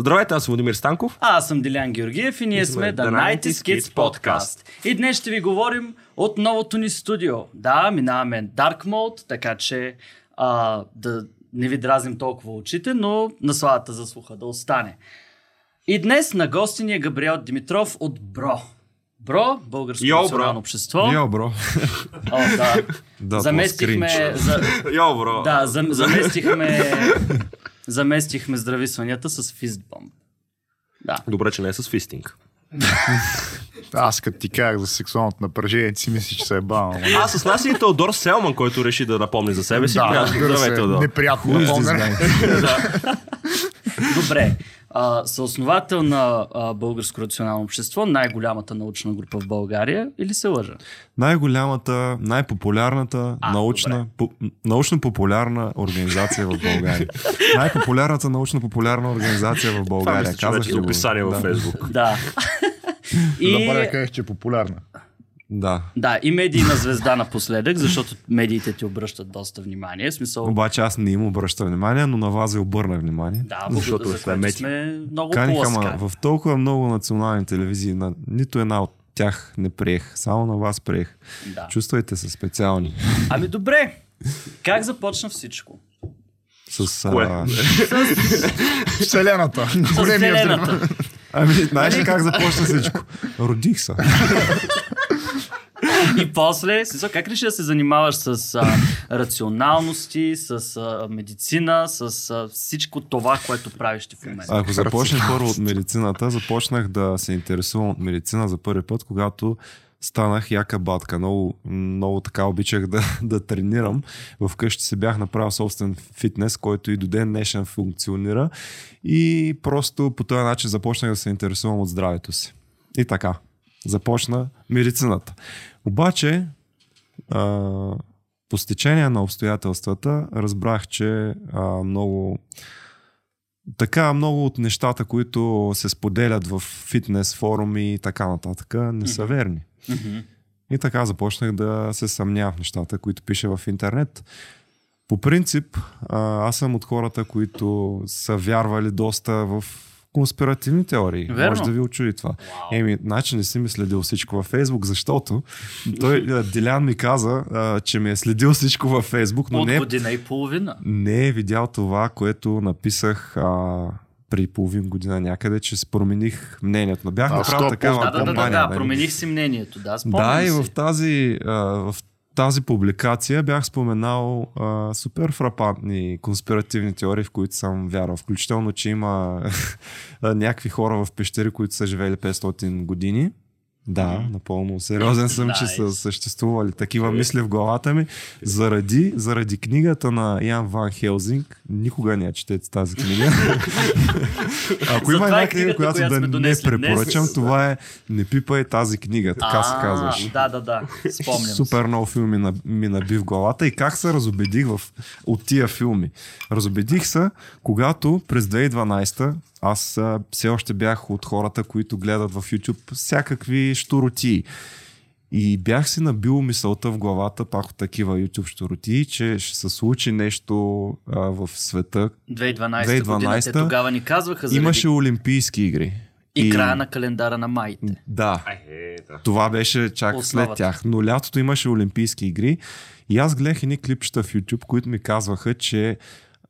Здравейте, аз съм Владимир Станков. А, аз съм Дилян Георгиев и ние сме The 90 Kids Podcast. И днес ще ви говорим от новото ни студио. Да, минаваме Dark Mode, така че а, да не ви дразним толкова очите, но насладата за слуха да остане. И днес на гости ни е Габриел Димитров от БРО. БРО, Българско Йо, национално бро. общество. Йо, бро. О, да. Да, заместихме, това за, Йо, бро. да, зам, заместихме, заместихме здрависванията с фистбомб. Да. Добре, че не е с фистинг. Аз като ти казах за сексуалното напрежение, ти си мислиш, че се е бавал. А, с нас е и Теодор Селман, който реши да напомни за себе си. Да, Здравей, се, Теодор. неприятно. Добре. А, съосновател на а, Българско рационално общество, най-голямата научна група в България, или се лъжа? Най-голямата, най-популярната А, научна, по, научно-популярна организация в България. Най-популярната научно-популярна организация в Това България. мисля, че Казах го? описание във да. Фейсбук. Да. и, Забравя кажеш, че е популярна. Да. да, и медийна звезда напоследък, защото медиите ти обръщат доста внимание. Смисъл, Обаче аз не им обръщам внимание, но на вас ви обърнах внимание. да, защото за сме което мети. сме много Каниха ма в толкова много национални телевизии, на нито една от тях не приех. Само на вас приех. Да. Чувствайте се специални. Ами добре, как започна всичко? С, Кое? а, Вселената. С. Вселената. Ами, знаеш ли как започна всичко? Родих се. И после, смисъл, как реши да се занимаваш с а, рационалности, с а, медицина, с а, всичко това, което правиш ти в момента? Ако започнем първо от медицината, започнах да се интересувам от медицина за първи път, когато станах яка батка. Много, много така обичах да, да тренирам. Вкъщи се бях направил собствен фитнес, който и до ден днешен функционира. И просто по този начин започнах да се интересувам от здравето си. И така. Започна медицината. Обаче, а, по стечение на обстоятелствата, разбрах, че а, много така много от нещата, които се споделят в фитнес форуми и така нататък, не са верни. И така започнах да се съмнявам в нещата, които пише в интернет. По принцип, аз съм от хората, които са вярвали доста в конспиративни теории. Верно. Може да ви очуди това. Еми, значи не си ми следил всичко във Фейсбук, защото той, а, Дилян ми каза, а, че ми е следил всичко във Фейсбук, но От не е година и половина. не е видял това, което написах а, при половин година някъде, че промених мнението. Но бях А, направил такава Да, да, да, да, да, нали? промених си мнението. Да, Да, и в тази, а, в тази публикация бях споменал а, супер фрапантни конспиративни теории, в които съм вярвал. Включително, че има някакви хора в пещери, които са живели 500 години. Да, напълно сериозен съм, че са съществували такива мисли в главата ми. Заради, заради книгата на Ян Ван Хелзинг, никога не я четете тази книга. Ако има е една книга, която да не препоръчам, това е Не пипай тази книга, така се казваш. Да, да, да. Спомням Супер много филми ми наби в главата и как се разобедих от тия филми. Разобедих се, когато през 2012 аз а, все още бях от хората, които гледат в YouTube всякакви штуроти. И бях си набил мисълта в главата, пак от такива YouTube штуроти, че ще се случи нещо а, в света. си. 2012, 2012 година. 2012 Те тогава ни казваха заради... Имаше Олимпийски игри. И, края на календара на майите. Да. Е, да. Това беше чак Основата. след тях. Но лятото имаше Олимпийски игри и аз гледах едни клипчета в YouTube, които ми казваха, че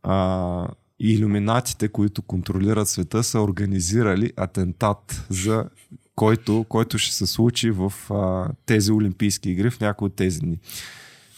а, иллюминатите, които контролират света, са организирали атентат за който, който ще се случи в а, тези Олимпийски игри в някои от тези дни.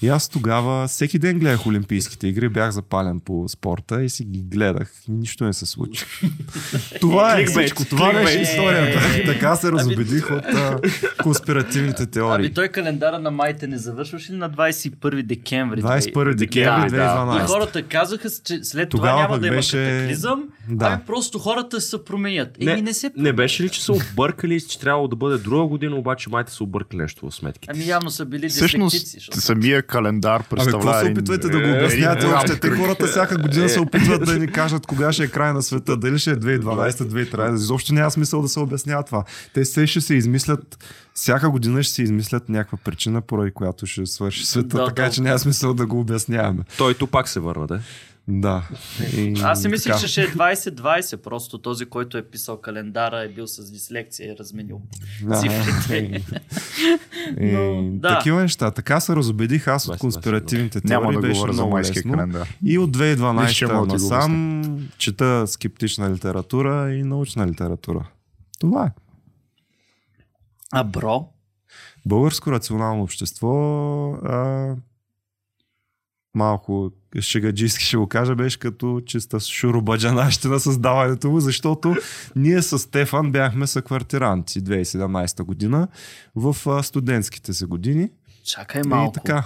И аз тогава всеки ден гледах Олимпийските игри, бях запален по спорта и си ги гледах. И нищо не се случи. това е всичко. Това беше историята. Е. така се разобедих от а, конспиративните теории. Ами той календара на майите не завършваше ли на 21 декември? 21 декември Да, 2012. И хората казаха, че след Тогава това няма да има беше- катаклизъм, Да. ами просто хората се променят. Еми не се не беше ли, че са объркали, че трябвало да бъде друга година, обаче майите са объркали нещо в сметките? Ами явно са били. Всъщност, самия календар Ами какво представлява... се опитвате да го е, голям още? Те хората всяка година се опитват да ни кажат кога ще е край на света. Дали ще е 2012, 2013. Изобщо няма смисъл да се обяснява това. Те все ще се измислят всяка година ще се измислят някаква причина, поради която ще свърши света, Да, така да. че няма смисъл да го обясняваме. Той и пак се върна, да? Да. И, Аз си мислих, така. че ще е 20-20. Просто този, който е писал календара, е бил с дислекция и е разменил Да. цифрите. И, Но, да. Такива неща. Така се разобедих аз от конспиративните теории. Няма да беше говоря за много майския лесно. календар. И от Нищо, 2012 че мога да ти го насам чета скептична литература и научна литература. Това е. А бро? Българско рационално общество а, малко шегаджийски ще го кажа, беше като чиста шурубаджанащина на създаването му, защото ние с Стефан бяхме съквартиранти 2017 година в студентските си години. Чакай малко. И така,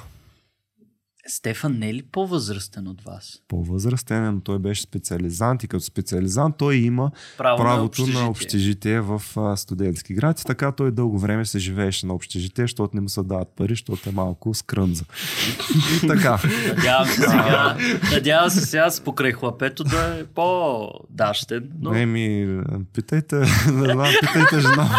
Стефан не е ли по-възрастен от вас? по-възрастен, но той беше специализант и като специализант той има Право правото на на общежитие. общежитие в а, студентски град и така той дълго време се живееше на общежитие, защото не му се дават пари, защото е малко скрънза. и така. Надявам се сега, надявам се сега с покрай хлапето да е по-дащен. Но... Не ми, питайте, знам, питайте жена.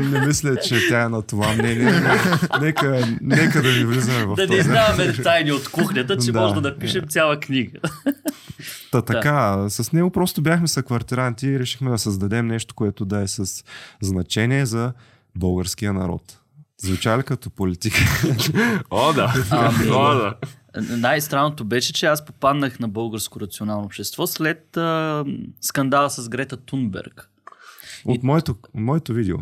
Не мисля, че тя е на това мнение. но Нека, нека да ви влизаме в да не този. издаваме тайни от кухнята, че Да. може да напишем цяла книга. Та, така, с него просто бяхме съквартиранти и решихме да създадем нещо, което да е с значение за българския народ. Звуча ли като политика? О, да. Ами. О, да. Най-странното беше, че аз попаднах на българско рационално общество след а, скандала с Грета Тунберг. От моето, моето видео.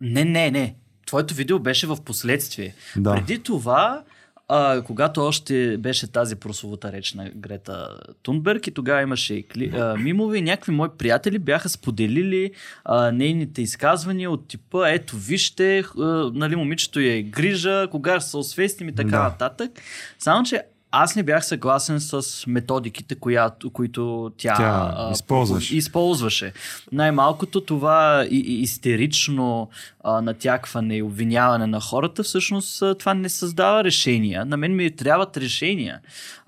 Не, не, не. Твоето видео беше в последствие. Да. Преди това, а, когато още беше тази прословута реч на Грета Тунберг и тогава имаше и кли, а, мимове и някакви мои приятели бяха споделили а, нейните изказвания от типа ето вижте, а, нали момичето я е грижа, кога ще се освестим и така Да. нататък. Само, че аз не бях съгласен с методиките, която, които тя, Тя а, използваше. използваше. Най-малкото това и, и истерично а, натякване и обвиняване на хората, всъщност а, това не създава решения. На мен ми трябват решения.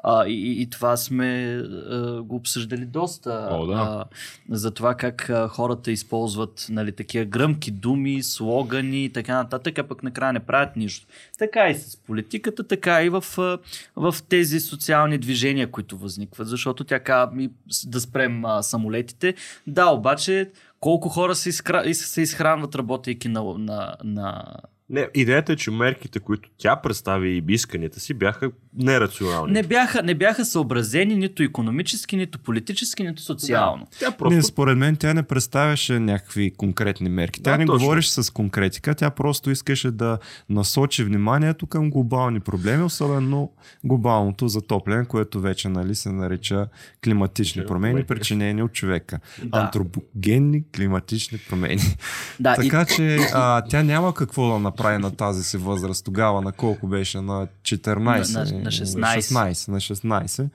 А, и, и- това сме а, го обсъждали доста. О, да. а, за това как а, хората използват нали, такива гръмки думи, слогани и така нататък, а пък накрая не правят нищо. Така и с политиката, така и в, а, в тези социални движения, които възникват. Защото тя казва ми с- да спрем а, самолетите. Да, обаче колко хора се, изхра... из- се изхранват работейки на, на, на... Не, идеята е, че мерките, които тя представи и исканията си, бяха нерационални. Не бяха, не бяха съобразени нито економически, нито политически, нито социално. Тя просто... Не, според мен тя не представяше някакви конкретни мерки. Тя Да, не точно. говореше с конкретика, тя просто искаше да насочи вниманието към глобални проблеми, особено глобалното затопляне, което вече нали, се нарича климатични промени, причинени от човека. Да. Антропогенни климатични промени. Да, и, Така че а, тя няма какво да направи на тази си възраст. Тогава на колко беше? На 14? На- на- на 16. 16. На 16.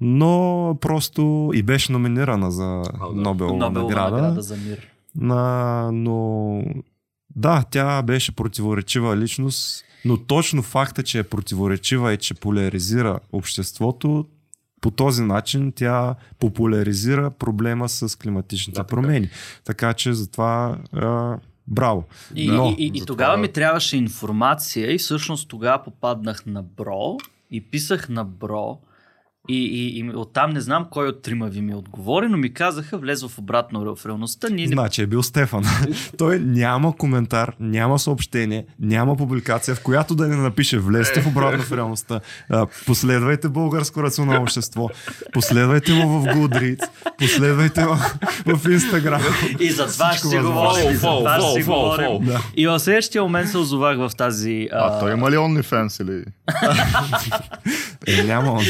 Но просто и беше номинирана за А, да. Нобелова, Нобелова награда. награда за мир. На, но да, тя беше противоречива личност, но точно факта, че е противоречива и че поляризира обществото, по този начин тя популяризира проблема с климатичните Да, да, така промени. Така че затова а, браво. И, Но, и, и, и тогава ми трябваше информация и всъщност тогава попаднах на Бро и писах на Бро и, и, и оттам не знам кой от трима ви ми отговори, но ми казаха влез в обратно в реалността. Ние не... Значи е бил Стефан. Той няма коментар, няма съобщение, няма публикация, в която да не напише влезте в обратно в реалността. А, Последвайте българско рационално общество. Последвайте му в Goodreads. Последвайте му в Instagram. И за това ще си говорим. И за Фол, това фол, ще си фол, говорим. фол. Да. И в следващия момент се озовах в тази... А, той има ли OnlyFans или? Е, няма. он.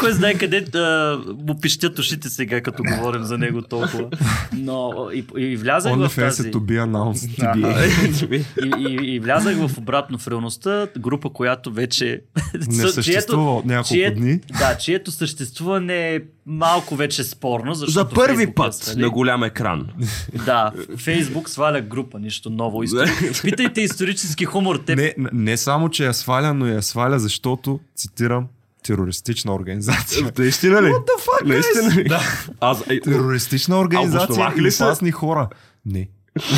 Кой знае къде да му пищят ушите сега, като говорим за него толкова. Но и, и влязах в OnlyFans тази... е to be announced. TBA. И, и, и влязах в обратно в реалността, група, която вече... Не съществува от няколко чие- дни. Да, чието съществуване е малко вече спорно, защото За първи я път свали. на голям екран. Да, Фейсбук сваля група, нищо ново. Истори... Питайте исторически хумор. Те... Не, не само, че я сваля, но я сваля, защото, цитирам, терористична организация. Наистина ли? What the fuck, Наистина ли? Да. Аз, е, Терористична организация обосноваха ли са? опасни хора? Не.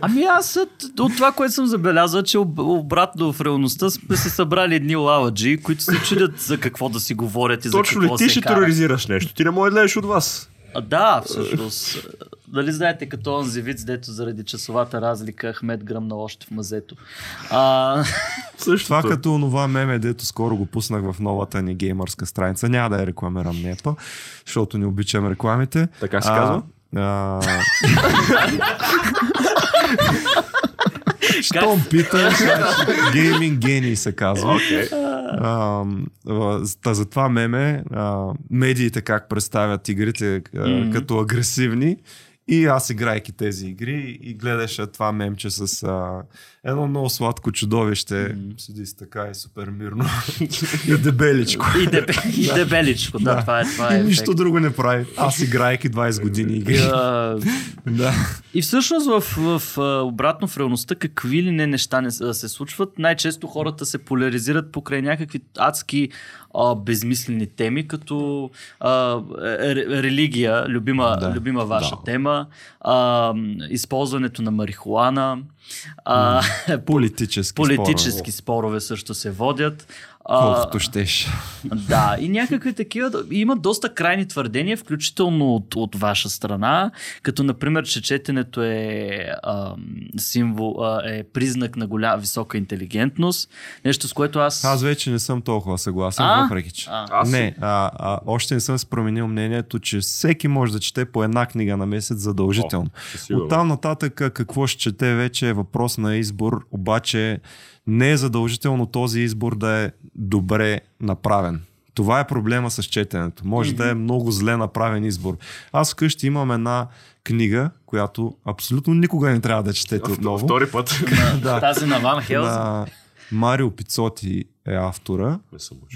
Ами аз от, от това, което съм забелязал, че об, обратно в реалността сме се събрали едни лаладжи, които се чудят за какво да си говорят и Точно за какво ли ти се ще карат. тероризираш нещо? Ти не можеш да лезеш от вас. А, да, всъщност. Дали знаете като онзи вид, дето заради часовата разлика Ахмед гръмна още в мазето. А, Също Това като онова меме, дето скоро го пуснах в новата ни геймърска страница. Няма да я рекламирам непа, защото не обичам рекламите. Така се казва? А, Щом питаш, гейминг гений се казва. А, та за това меме, а, медиите как представят игрите а, Мгм. като агресивни. И аз играйки тези игри и гледаше това мемче с а, едно много сладко чудовище. Седи си така и супер мирно. и дебеличко. и, дебе, и дебеличко, да, Да. това е. Това е и нищо друго не прави. Аз играйки 20 години игри. Да. И всъщност в, в, а, обратно в реалността какви ли не неща не се случват, най-често хората се поляризират покрай някакви адски а, безмислени теми, като а, ре, религия, любима, Да, любима ваша да. тема, а, използването на марихуана, а, Политически политически спорове също се водят. А, Колкото щеш. да, и някакви такива. Има доста крайни твърдения, включително от, от ваша страна, като например, че четенето е, ам, символ, а, е признак на голяма висока интелигентност. Нещо с което аз. Аз вече не съм толкова съгласен, А? въпреки че. А. Аз не, а, а, още не съм се променил мнението, че всеки може да чете по една книга на месец задължително. сигурност. От там нататък а, какво ще чете вече е въпрос на избор, обаче не е задължително този избор да е добре направен. Това е проблема с четенето. Може да е много зле направен избор. Аз вкъщи имам една книга, която абсолютно никога не трябва да четете отново. Втори път. да. Тази на Ван Хелз. на Марио Пицоти е автора.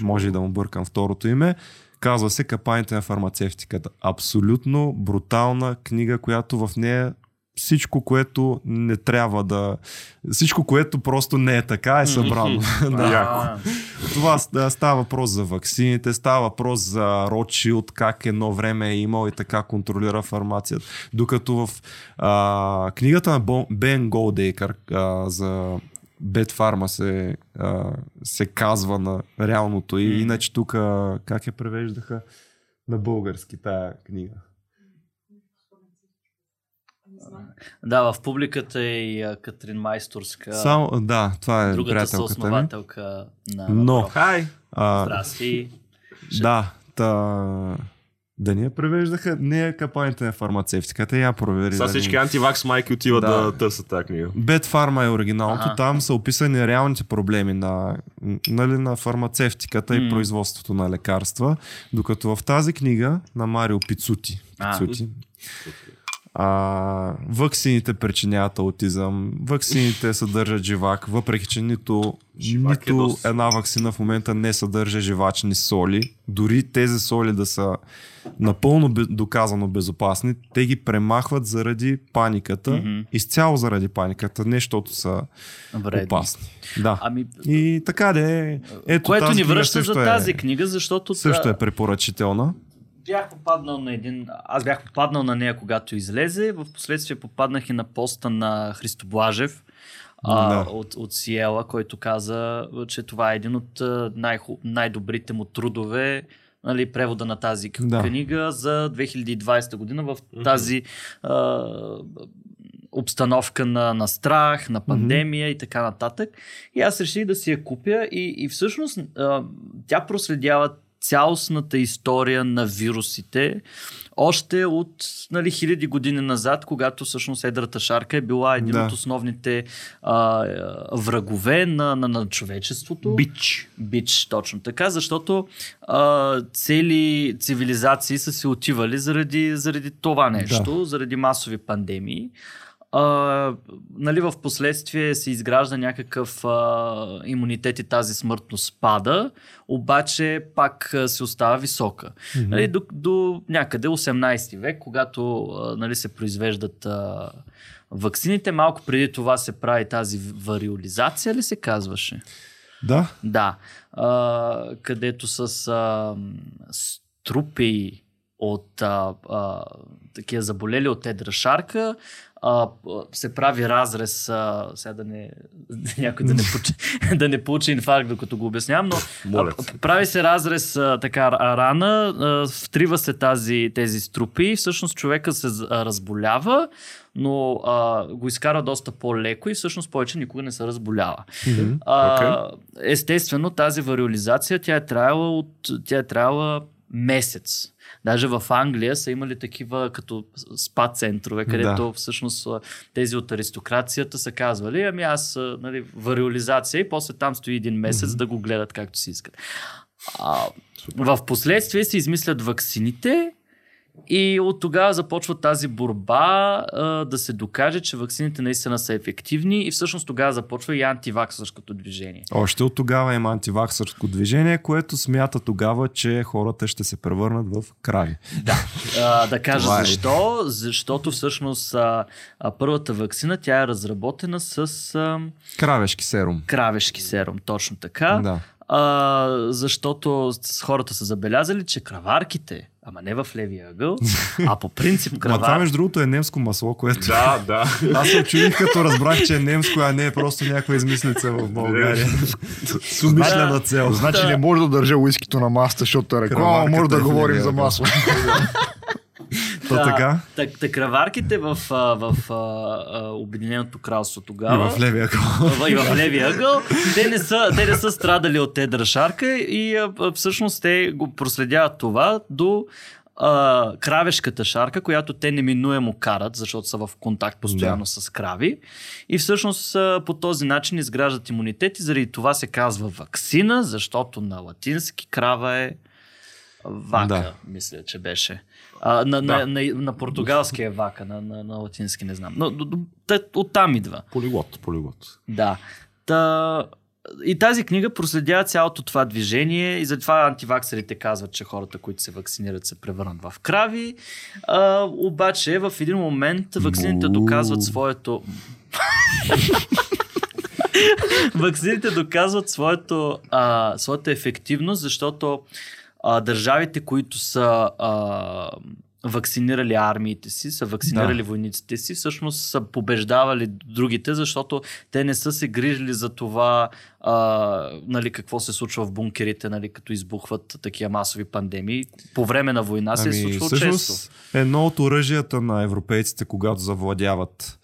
Може и да му бъркам второто име. Казва се Капаните на фармацевтиката. Абсолютно брутална книга, която в нея всичко, което не трябва да... Всичко, което просто не е така, е събрано. да. Това става въпрос за ваксините, става въпрос за Ротшилд, как едно време е имал и така контролира фармацията. Докато в а, книгата на Бен Голдейкър а, за Бет Фарма се, а, се казва на реалното. И иначе тук как я превеждаха на български тая книга? Да, в публиката е и Катрин Майсторска, Само, да, това е другата приятелката ми. съоснователка на. Но, Хай! а, Здрасти. Да, та... Да ни я превеждаха, не е капаните на фармацевтиката, я провери. Сега да всички ни- антивакс майки отиват да, Да. търсят тази книга. Бет Фарма е оригиналното. Ага. Там са описани реалните проблеми на, нали, на фармацевтиката М. и производството на лекарства. Докато в тази книга на Марио Пицути. Пицути а, ваксините причиняват аутизъм, ваксините съдържат живак, въпреки че нито, Живак е нито доста- една вакцина в момента не съдържа живачни соли. Дори тези соли да са напълно доказано безопасни, те ги премахват заради паниката, Мгм. изцяло заради паниката, не защото са Вредни. опасни. Да. Ами, И така де, ето което ни връща за е- тази книга, защото Също е препоръчителна. Бях попаднал на един... Аз бях попаднал на нея, когато излезе. В последствие попаднах и на поста на Христо Блажев а, Да. от, от Сиела, който каза, че това е един от най- най-добрите му трудове нали, превода на тази Да. книга за 2020 година в тази а, обстановка на, на страх, на пандемия и така нататък. И аз реших да си я купя и, и всъщност а, тя проследява цялостната история на вирусите още от нали, хиляди години назад, когато всъщност едрата шарка е била един Да. от основните а, врагове на, на, на човечеството. Бич. Бич, точно така, защото а, цели цивилизации са се отивали заради, заради това нещо, да. заради масови пандемии. А, нали, в последствие се изгражда някакъв а, имунитет и тази смъртност спада, обаче пак а, се остава висока. Mm-hmm. Нали, до, до някъде 18 век, когато а, нали, се произвеждат а, ваксините, малко преди това се прави тази вариолизация, ли се казваше? Да, Да, а, където с а, струпи от а, а, такива заболели от едра шарка, а, се прави разрез, а, сега да не, някой да не, получи, да не получи инфаркт, докато го обяснявам, но а, прави се разрез а, така рана, а, втрива се тази, тези струпи, всъщност човека се разболява, но а, го изкара доста по-леко и всъщност повече никога не се разболява. Mm-hmm. А, okay. Естествено, тази вариолизация, тя е трябвала, от, тя е трябвала месец. Даже в Англия са имали такива като спа центрове, където да. всъщност тези от аристокрацията са казвали, ами аз нали, вариолизация и после там стои един месец mm-hmm. да го гледат както си искат. А, в последствие се измислят ваксините, и от тогава започва тази борба а, да се докаже, че вакцините наистина са ефективни и всъщност тогава започва и антиваксърското движение. Още от тогава има антиваксърско движение, което смята тогава, че хората ще се превърнат в крави. Да, а, да кажа Това е. защо. Е. Защото всъщност а, а, първата вакцина тя е разработена с... А, кравешки серум. Кравешки серум, точно така. Да. А, защото хората са забелязали, че краварките Ама не в левия ъгъл, а по принцип крава. това между другото е немско масло, което... Да, да. Аз се очудих като разбрах, че е немско, а не е просто някаква измислица в България. С умишлена цел. Значи не може да държа уискито на маста, защото е реклама, може да говорим за масло. То така? Так, так, краварките в, в, в, Обединеното кралство тогава. И в левия ъгъл. И в левия ъгъл. Те не са, те не са страдали от едра шарка и всъщност те го проследяват това до а, кравешката шарка, която те неминуемо карат, защото са в контакт постоянно да. с крави. И всъщност а, по този начин изграждат имунитет и заради това се казва вакцина, защото на латински крава е вака, да. мисля, че беше. А, на, да. на, на, на португалски е вака, на, на, на латински не знам. Но от оттам идва. Полиглот, полиглот. Да. Та, и тази книга проследява цялото това движение и затова антиваксерите казват, че хората, които се вакцинират, се превърнат в крави. А, обаче в един момент вакцините доказват своето... вакцините доказват своето, а, своята ефективност, защото а, държавите, които са а, вакцинирали армиите си, са вакцинирали да. войниците си, всъщност са побеждавали другите, защото те не са се грижили за това а, нали, какво се случва в бункерите, нали, като избухват такива масови пандемии. По време на война се е ами, е случвало често. Едно от оръжията на европейците, когато завладяват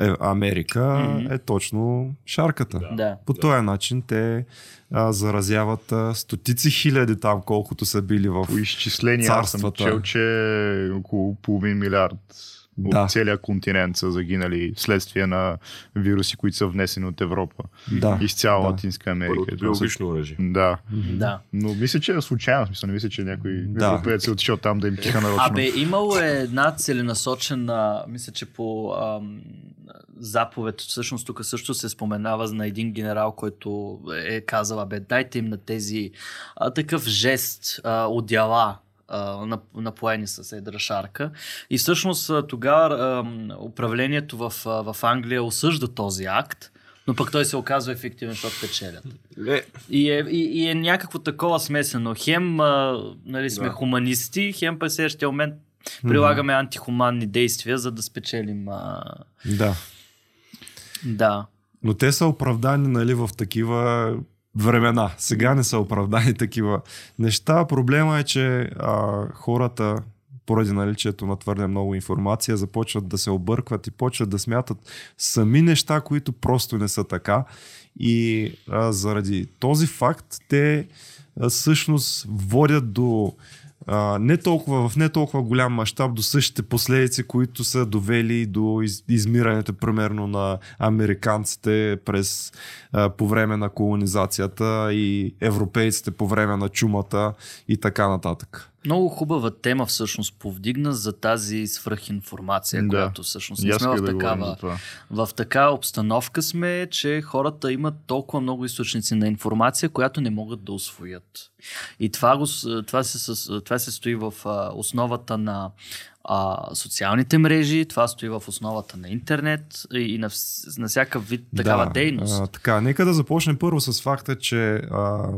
е, Америка mm-hmm. е точно шарката. Да. По този начин те а, заразяват а, стотици хиляди там, колкото са били в По изчисления царствата. аз съм чел, че около половин милиард да. от целия континент са загинали следствие на вируси, които са внесени от Европа. Да. Из цяла да. Латинска Америка. Първото биологично оръжие. Да. да. Но мисля, че е случайно. Смисъл, не мисля, че някой да. европеец е отишъл там да им тиха нарочно. Абе, имало е една целенасочена, мисля, че по ам, заповед, всъщност тук също се споменава на един генерал, който е казал, бе, дайте им на тези а, такъв жест, а, напоени с едра шарка. И всъщност тогава управлението в, в Англия осъжда този акт, но пък той се оказва ефективен, защото печелят. И е, и, и е някакво такова смесено. Хем а, нали, сме да. хуманисти, хем през следващия момент прилагаме mm-hmm. антихуманни действия, за да спечелим. А... Да. Да. Но те са оправдани нали, в такива времена. Сега не са оправдани такива неща. Проблема е, че а, хората поради наличието на твърде много информация, започват да се объркват и почват да смятат сами неща, които просто не са така. И а, заради този факт те а, всъщност водят до а, не толкова, в не толкова голям мащаб до същите последици, които са довели до из, измирането, примерно, на американците през, а, по време на колонизацията и европейците по време на чумата и така нататък. Много хубава тема всъщност повдигна за тази свръхинформация, да. която всъщност не сме в да такава. В такава обстановка сме, че хората имат толкова много източници на информация, която не могат да освоят. И това, го, това, се, това се стои в основата на а, социалните мрежи, това стои в основата на интернет и на, на всяка вид такава да, дейност. А, така, нека да започнем първо с факта, че а,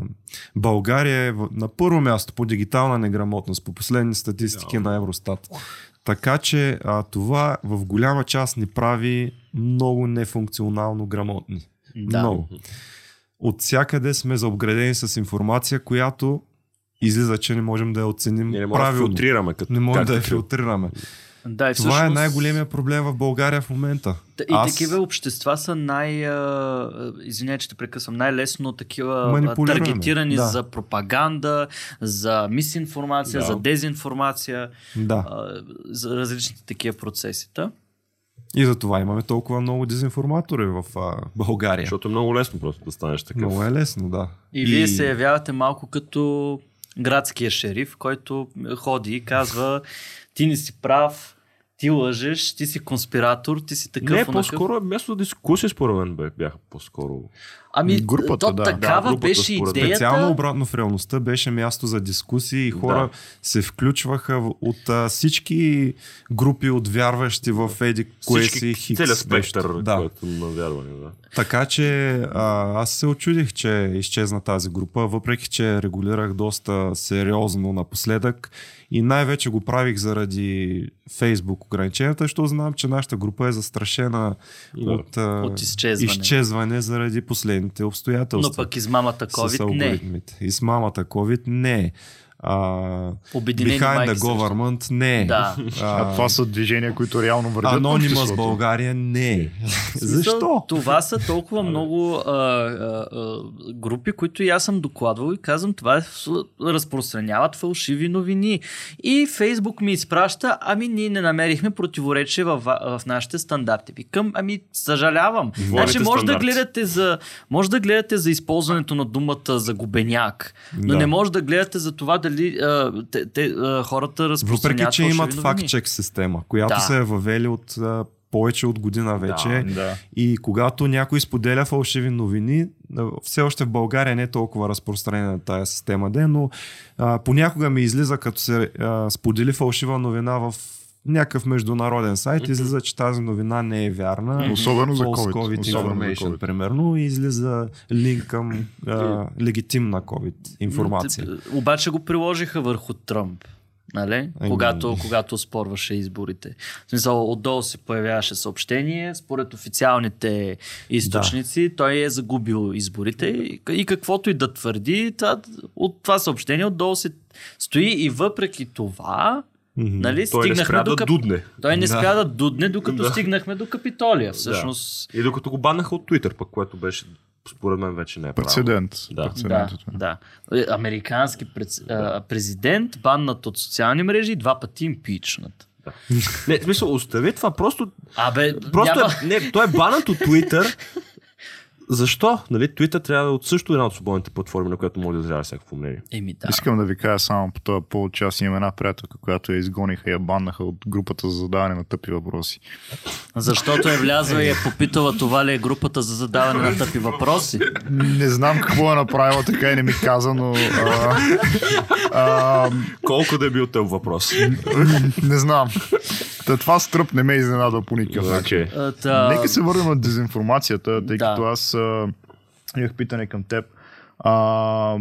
България е на първо място по дигитална неграмотност, по последни статистики да. на Евростат. Така че а, това в голяма част ни прави много нефункционално грамотни. Да. Много. От всякъде сме заобградени с информация, която излиза, че не можем да я оценим Ние не можем да правилно. филтрираме. Като, не можем да я филтрираме. Да, и Това е най-големия проблем в България в момента. И Аз- такива общества са най... Извинявай, че те прекъсвам. Най-лесно такива таргетирани да. за пропаганда, за мисинформация, Да. за дезинформация, Да. а, за различните такива процеси. Та? И за това имаме толкова много дезинформатори в а, България. Защото е много лесно просто да станеш такъв. Много е лесно, да. И, вие се явявате малко като градския шериф, който ходи и казва ти не си прав, ти лъжеш, ти си конспиратор, ти си такъв. Не, онакъв. по-скоро е място за дискусия според мен бяха по-скоро. Ами, Групата, то да. такава Да, групата, беше според- идеята. Специално обратно в реалността беше място за дискусии и хора Да. се включваха от а, всички групи от вярващи в Еди кое си хикс. целият спектър, Да. който на вярване. Да. Така че а, аз се очудих, че изчезна тази група, въпреки че регулирах доста сериозно напоследък и най-вече го правих заради Фейсбук ограниченията, защото знам, че нашата група е застрашена Да. от, От изчезване. изчезване заради последните обстоятелства. Но пък измамата COVID не. алгоритмите. И с мамата COVID не. А, Обединени behind майки the government не. Да. А, това са движения, които реално вървят. Анонима с. България не. Смисъл, Защо? Това са толкова много а, а, а, групи, които и аз съм докладвал и казвам, това е, разпространяват фалшиви новини. И Фейсбук ми изпраща, ами ние не намерихме противоречие в, в нашите стандарти. Викам, ами съжалявам. Значи може да, стандарти. гледате за, може да гледате за използването на думата за губеняк, но Да. не може да гледате за това дали а, те, те, а, хората разпространяват Въпреки, че имат факт-чек система, която Да. се е въвели от а, повече от година вече. Да. И когато някой споделя фалшиви новини, все още в България не е толкова разпространена тази система, де, но а, понякога ми излиза, като се а, сподели фалшива новина в някакъв международен сайт, излиза, че тази новина не е вярна. Особено за COVID. COVID Особено за information, COVID. примерно, и излиза линк към а, легитимна COVID информация. Обаче го приложиха върху Тръмп. Нали? Ами- Когато, когато спорваше изборите. В смисъл, отдолу се появяваше съобщение, според официалните източници, той е загубил изборите и, и каквото и да твърди, това, от това съобщение отдолу се стои и въпреки това, Мгм. нали, Той не стигнахме спря до да дудне. Той не Да. спря да дудне, докато Да. стигнахме до Капитолия. Всъщност, И докато го баннаха от Twitter, пък което беше според мен вече не е. Прецедент. Да. Прецедент Да, е това. да. Е, Американски прец... а, президент, баннат от социални мрежи, два пъти импичнат. Не, в смисъл, остави това, просто, Абе, просто няма... е, не, той е банът от Twitter. Защо? Нали, Twitter трябва да е от също една от свободните платформи, на която може да изразява всякакво мнение. Еми да. Искам да ви кажа само по този повод, че аз имам една приятелка, която я изгониха и я баннаха от групата за задаване на тъпи въпроси. Защото е влязла и е попитала това ли е групата за задаване на тъпи въпроси. Не знам какво е направила, така и не ми каза, но... А, а, Колко да е бил тъп въпрос? не знам. Та, това стръп не ме изненадва по никакъв начин. Та... Нека се върнем на дезинформацията, тъй Да. като аз а, имах питане към теб. А,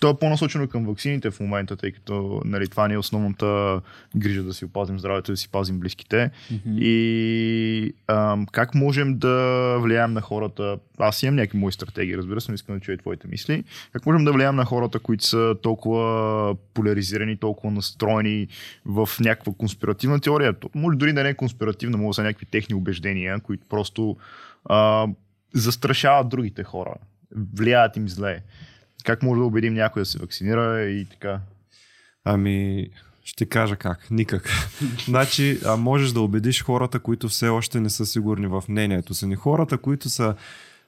то е по-насочено към ваксините в момента, тъй като нали, това ни е основната грижа да си опазим здравето, да си пазим близките. Мгм. И а, как можем да влияем на хората? Аз имам някакви мои стратегии, разбира се, но искам да чуя твоите мисли. Как можем да влияем на хората, които са толкова поляризирани, толкова настроени в някаква конспиративна теория? Може дори да не е конспиративна, може да са някакви техни убеждения, които просто а, застрашават другите хора, влияят им зле. Как може да убедим някой да се вакцинира и така? Ами, ще кажа как. Никак. значи, а можеш да убедиш хората, които все още не са сигурни в мнението си. Не хората, които са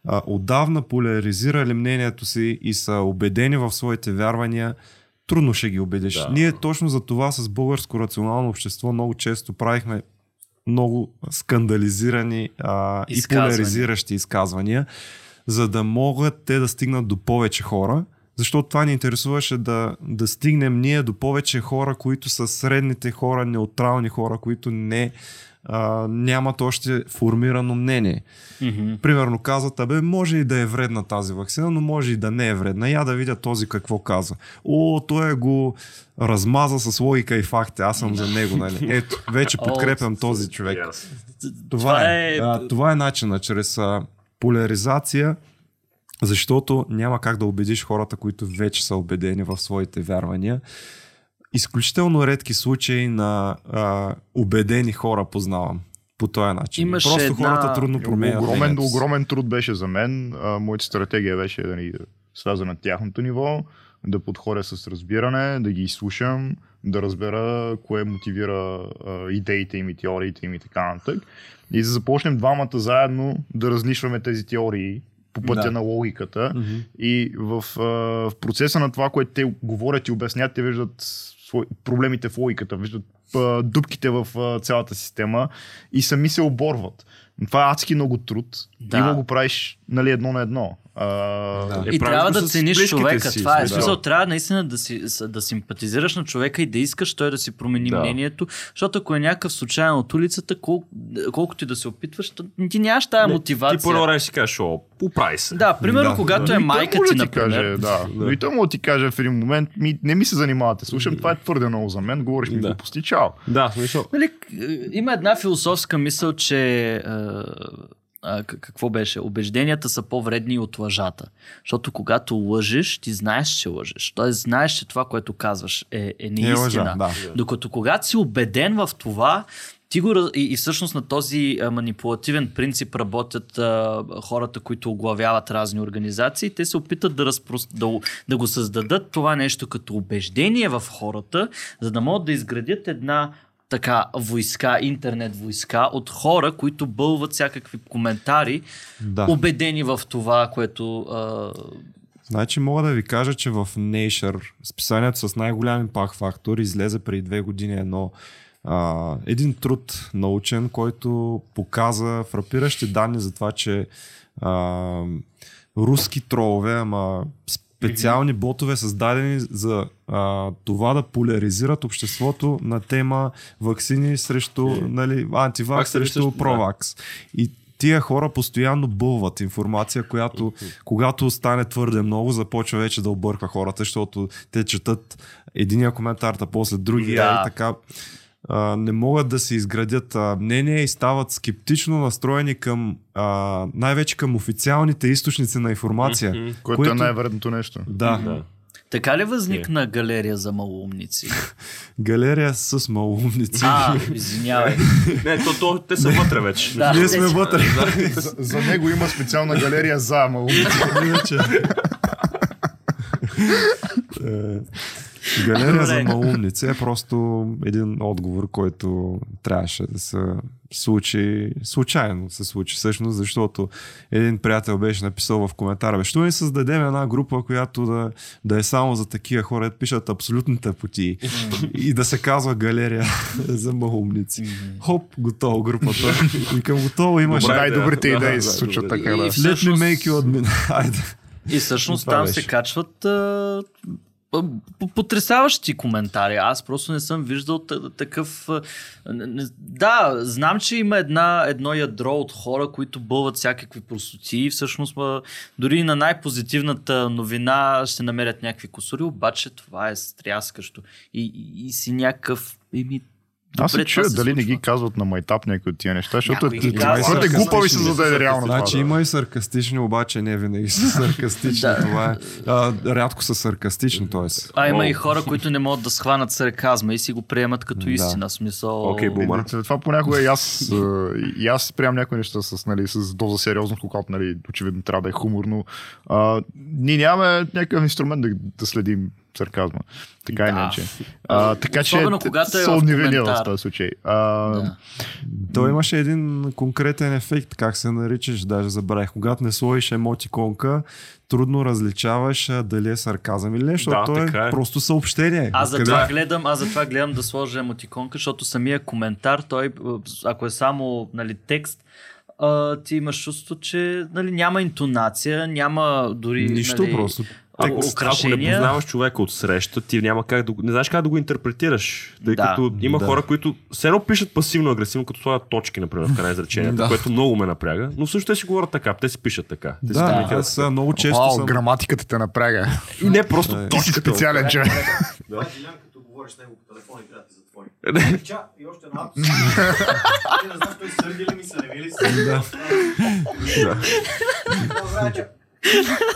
а, отдавна поляризирали мнението си и са убедени в своите вярвания, трудно ще ги убедиш. Да. Ние точно за това с българско рационално общество много често правихме много скандализирани а, и поляризиращи изказвания, за да могат те да стигнат до повече хора защото това ни интересуваше да, да стигнем ние до повече хора, които са средните хора, неутрални хора, които не а, нямат още формирано мнение. Мгм. Примерно казват, абе, може и да е вредна тази вакцина, но може и да не е вредна. Я да видя този какво казва. О, той е го размаза с логика и факти. Аз съм за него, нали? Ето, вече подкрепям този човек. Това, е, а, това е начина, чрез а, поляризация, защото няма как да убедиш хората, които вече са убедени в своите вярвания. Изключително редки случаи на а, убедени хора познавам по този начин. Имаше Просто една- хората трудно променят. огромен, огромен труд беше за мен. А, моята стратегия беше да ни сляза на тяхното ниво, да подходя с разбиране, да ги изслушам, да разбера кое мотивира а, идеите им и теориите им и така нататък. И да започнем двамата заедно да разнишваме тези теории по пътя Да. на логиката. Мгм. И в, а, в процеса на това, което те говорят и обяснят, те виждат свой, проблемите в логиката, виждат а, дупките в а, цялата система и сами се оборват. Това е адски много труд. Да. Да. И го правиш нали, едно на едно. А, Да. Е, И трябва да цениш човека. си, това е да. смисъл. Трябва наистина да, си, да симпатизираш на човека и да искаш той да си промени Да. мнението. Защото ако е някакъв случайен от улицата, кол, колкото и да се опитваш, ти нямаш тази мотивация. Ти едно време си кажеш, о, поправи се. Да, примерно, Да. когато е И той майка може ти, да например. Каже, да. Да. И той може да ти каже в един момент, ми, не ми се занимавате, слушам, това е твърде много за мен, говориш ми Да. глупости, чао. Да, смисъл. Нали, к- има една философска мисъл, че а, а, к- какво беше? Убежденията са по-вредни от лъжата. Защото когато лъжеш, ти знаеш, че лъжеш. Тоест знаеш, че това, което казваш е, е Е неистина. лъжа, да. Докато когато си убеден в това, ти го, и, и всъщност на този а, манипулативен принцип работят а, хората, които оглавяват разни организации. Те се опитат да, разпрос... да, да го създадат това нещо като убеждение в хората, за да могат да изградят една така войска, интернет войска от хора, които бълват всякакви коментари, Да. убедени в това, което а, Значи мога да ви кажа, че в Nature, списанието с най-голям импакт фактор, излезе преди две години едно а, един труд научен, който показа фрапиращи данни за това, че а, руски тролове, ама специални ботове създадени за а, това да поляризират обществото на тема вакцини срещу, нали, антивакс срещу също, да. провакс. И тия хора постоянно бълват информация, която когато стане твърде много, започва вече да обърква хората, защото те четат единия коментар, а после другия Да. и така а, не могат да се изградят а, мнения и стават скептично настроени към а, най-вече към официалните източници на информация. Мгм. Което, е най-вредното нещо. Да, Да. така ли възникна галерия за малоумници? галерия с малумници. А, извинявай. Не, то, то, те са вътре вече. Да. Ние сме вътре. За, за него има специална галерия за малумници. Галерия за малумници е просто един отговор, който трябваше да се случи, случайно се случи всъщност, защото един приятел беше написал в коментара, бе, що не създадем една група, която да, да е само за такива хора, да пишат абсолютните пути и да се казва галерия за малумници. Хоп, готово групата. И към готово имаше Най-добрите Да, идеи да, се случват така, да. Let me make you admin. Айде. И всъщност там беше. се качват а, потрясаващи коментари. Аз просто не съм виждал такъв... Да, знам, че има една, едно ядро от хора, които бълват всякакви простоти всъщност дори на най-позитивната новина ще намерят някакви косури, обаче това е стряскащо. И, и, и си някакъв... Еми, Аз се чуя това дали не ги казват на майтап някои от тия неща, защото е- твърде глупави се зададе реално това. Значи да. има и саркастични, обаче не винаги са саркастични. Това е. А, рядко са саркастични, т.е. А има и хора, които не могат да схванат сарказма и си го приемат като истина. Смисъл... Окей, бумър. И, Това понякога и аз, а, и аз приемам някои неща с, нали, с доза сериозност, когато нали, очевидно трябва да е хуморно. А, ние нямаме някакъв инструмент да, да следим сарказма. Така Да. иначе. А, така Особено че когато е са унивени в този случай. А, Да. Той имаше един конкретен ефект, как се наричаш, даже забравих. Когато не сложиш емотиконка, трудно различаваш дали е сарказъм или не, защото Да, то е, така е. просто съобщение. Аз за това гледам, аз за това гледам да сложа емотиконка, защото самия коментар, той, ако е само нали, текст, а, ти имаш чувство, че нали, няма интонация, няма дори... Нищо нали, просто. Ако, ако не познаваш човека от среща, ти няма как да го, не знаеш как да го интерпретираш. Тъй Да. като има Да. хора, които все едно пишат пасивно-агресивно, като слагат точки, например, в края на изречението, Да. което много ме напряга. Но също те си говорят така, те си пишат така. Те си Да, аз а, много често Вау, съм... граматиката те напряга. И не просто Е. Ти си точката. специален човек. Да. Като говориш с него по телефона и трябва да ти затвори. Ча, и още една не знам, той сърди ли ми се, не ли се? Да.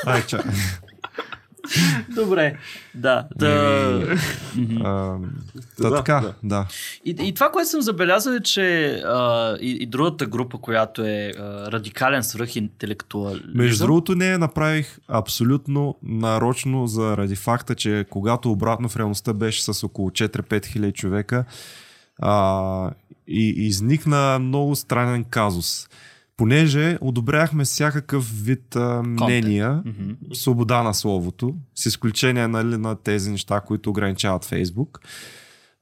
Ай, ча. Добре, да. да. А, Да, така, да. да. И, и това, което съм забелязал е, че а, и, и другата група, която е а, радикален свръхинтелектуализъм. Между другото не направих абсолютно нарочно заради факта, че когато обратно в реалността беше с около 4-5 хиляди човека а, и изникна много странен казус. Понеже одобряхме всякакъв вид а, мнения, Мгм. свобода на словото, с изключение нали, на тези неща, които ограничават Фейсбук.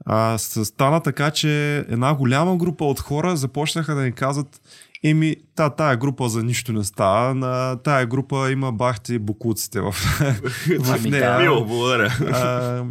А, стана така, че една голяма група от хора започнаха да ни казват Еми, та, тая група за нищо не става. На тая група има бахти букуците в, в Ами нея. да. Мило, благодаря. А,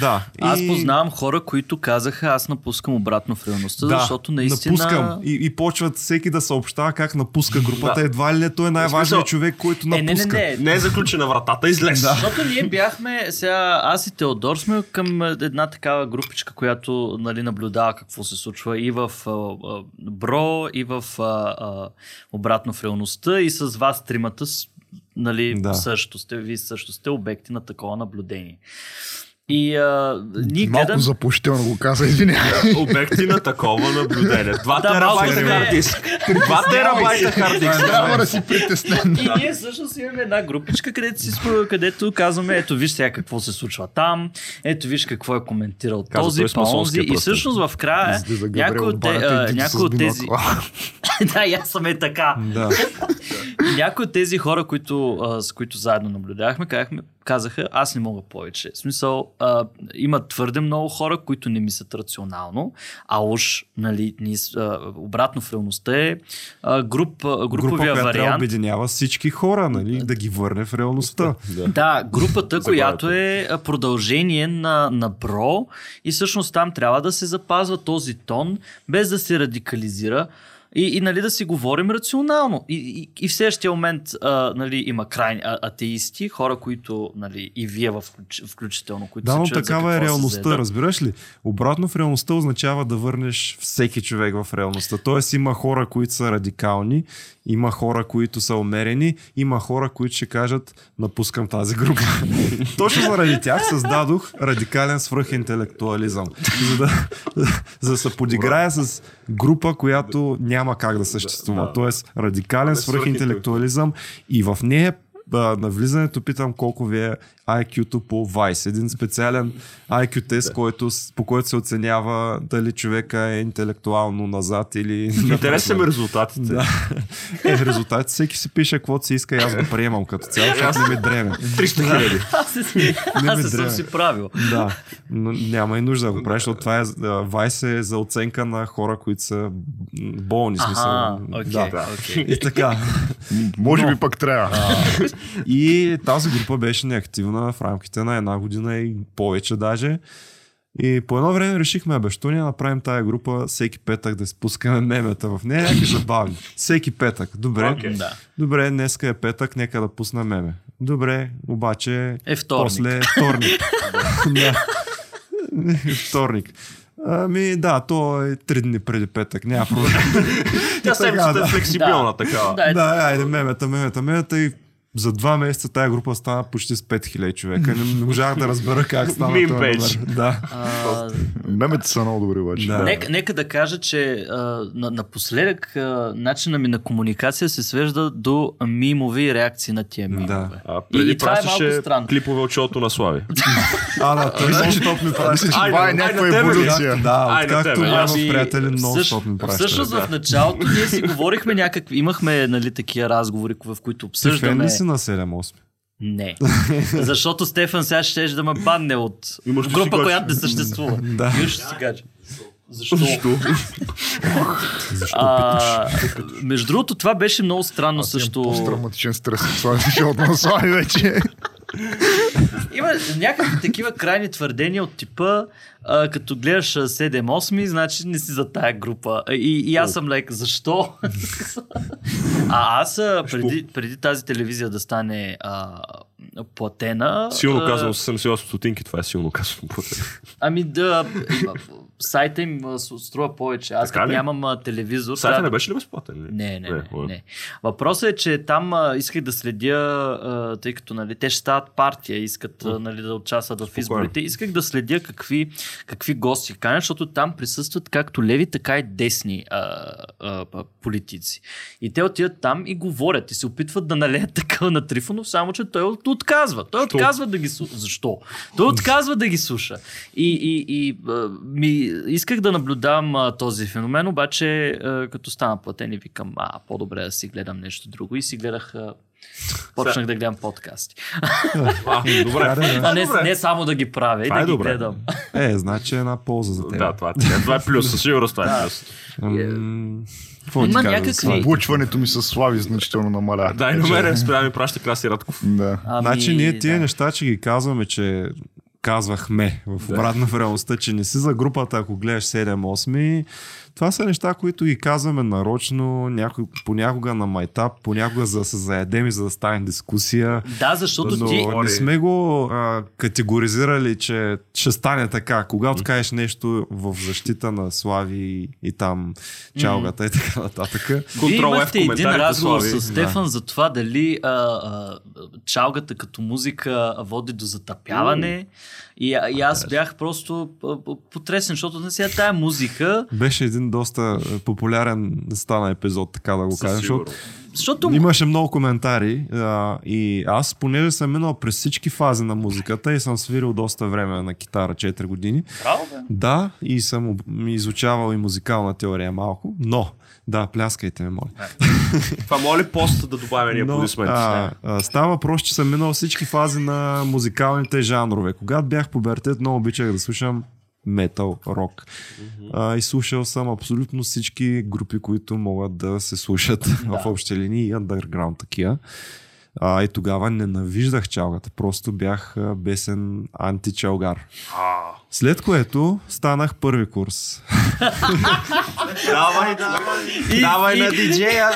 да. Аз И- познавам хора, които казаха, аз напускам обратно в реалността, да, защото наистина... Напускам. И, и почват всеки да съобщава как напуска групата. Да. Едва ли не той е най-важният смисъл- човек, който Е, не, не, напуска. не. Не е заключена вратата, излез. Да. Защото ние бяхме, сега аз и Теодор сме към една такава групичка, която нали, наблюдава какво се случва и в а, а, Бро, и в а, а, обратно в реалността, и с вас тримата нали, Да. също сте, вие също сте обекти на такова наблюдение. И а, ние Малко гледам... запушително го каза, извинявай. Обекти на такова наблюдение. Два Да, терабайта малко хард диск. Два терабайта хард диск. Трябва да си притеснен. И ние всъщност имаме една групичка, където, си, където казваме, ето виж сега какво се случва там, ето виж какво е коментирал този, с па онзи. И всъщност в края Габриел от, тези... да, аз съм е така. Някои от тези хора, които, с които заедно наблюдавахме, казахме, казаха, аз не мога повече. В смисъл, а, има твърде много хора, които не мислят рационално, а уж, нали, ние, с- а, обратно в реалността е а, груп, а, Група, груповия да вариант. обединява всички хора, нали? Да ги върне в реалността. Да, групата, Заглавието. която е продължение на, на Бро и всъщност там трябва да се запазва този тон, без да се радикализира и, и нали, да си говорим рационално. И, и, и в следващия момент а, нали, има крайни а, атеисти, хора, които, нали, и вие в, включително, които Да, но такава е се реалността, разбираш ли? Обратно в реалността означава да върнеш всеки човек в реалността. Тоест има хора, които са радикални, има хора, които са умерени, има хора, които ще кажат напускам тази група. Точно заради тях създадох радикален свръхинтелектуализъм. За да, за да се подиграя с група, която няма как да съществува. Да, да. Тоест радикален свръхинтелектуализъм и в нея а, на влизането питам колко ви е IQ-то по Vice. Един специален IQ тест, който, с- по който се оценява дали човека е интелектуално назад или Интересни ми резултатите. Да. Е, в резултат всеки си пише каквото си иска и аз го приемам като цяло, защото не ми дреме. 300 хиляди. Аз Не съм си правил. Да, но няма и нужда да го правиш, защото това е, Vice е за оценка на хора, които са болни. Смисъл. Ага, окей, да. окей. И така. Може би пък трябва. И тази група беше неактивна в рамките на една година и повече даже. И по едно време решихме, бе, що ние направим тая група всеки петък да спускаме мемета в нея, някакви забавни. Всеки петък. Добре. Да. Добре, днеска е петък, нека да пусна меме. Добре, обаче Е вторник. после е вторник. да. вторник. Ами да, то е три дни преди петък, няма проблем. Тя седмицата да. е флексибилна такава. Да, е, да, айде, мемета, мемета, мемета и за два месеца тая група стана почти с 5000 човека. Не, не можах да разбера как стана Мим номер. Да. а, Мемете са много добри обаче. Да. Нека, нека да кажа, че а, на, напоследък а, начина ми на комуникация се свежда до мимови реакции на тия мимове. Да. А преди И, и това е малко странно. клипове от шоуто на Слави. А, да, той нон-стоп ми праща. Мисля, че това е някаква еволюция. Да, откакто моя Ами, приятели нон-стоп всъщ- ми праща. Всъщност в началото ние си говорихме някакви, имахме нали, такива разговори, в които Ти обсъждаме. ли си на 7-8? Не. Защото Стефан сега ще да ме банне от Имаш група, която не съществува. Да. Ще си кажа. Защо? Защо А, между другото, това беше много странно Аз имам също. Посттравматичен стрес от това, защото на Слави вече. Има някакви такива крайни твърдения от типа, а, като гледаш а, 7-8, значи не си за тая група. И, и аз съм лек, защо? а аз преди, преди тази телевизия да стане а, платена... Силно казвам 78 стотинки, това е силно казвам. Ами да, сайта им а, струва повече. Аз като нямам а, телевизор... Сайта трябва не беше ли безплатен? Не, не, не, ладно. не. Въпросът е, че там а, исках да следя, а, тъй като нали, те ще стават партия, искат а, нали, да участват в изборите. Исках да следя какви, какви гости канят, защото там присъстват както леви, така и десни а, а, политици. И те отиват там и говорят и се опитват да налеят такъв на Трифонов, само че той от- отказва. Той Що? отказва да ги слуша. Защо? Той отказва да ги слуша. И, и, и ми, исках да наблюдавам а, този феномен, обаче а, като стана платен и викам, а, по-добре да си гледам нещо друго. И си гледах, а, почнах да гледам подкасти. А, добре. А не, не само да ги правя, и Това да е ги добре. гледам. Е, значи е една полза за теб. Да, това, е- това е плюс, със сигурност това е плюс. М, Какво Има някакви- това? Облъчването ми с слави значително намаля. Дай номера, спря ми праща Краси Радков. Да. Ами, Значи ние тия да. неща, че ги казваме, че казвахме в обратна в реалността, че не си за групата, ако гледаш 7-8. Това са неща, които ги казваме нарочно, някой, понякога на майтап, понякога за да се заедем и за да стане дискусия. Да, защото Но ти... не сме го а, категоризирали, че ще стане така. Когато кажеш нещо в защита на Слави и там чалгата и така нататък. Вие имахте един разговор с Стефан за това дали а, а, чалгата като музика води до затъпяване. И, а- и аз бях просто потресен, защото на сега тая музика, Беше един доста популярен стана епизод, така да го кажа. Защото защото Имаше много коментари а, и аз, понеже съм минал през всички фази на музиката и съм свирил доста време на китара 4 години, Браво, бе. да, и съм изучавал и музикална теория малко, но, да, пляскайте ме, моля. Това моля ли пост да добавя ни аплодисменти? а, а, става въпрос, че съм минал всички фази на музикалните жанрове. Когато бях пубертет, много обичах да слушам метал, рок. А, и слушал съм абсолютно всички групи, които могат да се слушат в общи линии и underground такива. А, и тогава ненавиждах чалгата. Просто бях а, бесен античалгар. След което станах първи курс. Давай, давай. И- Давай и- на диджея.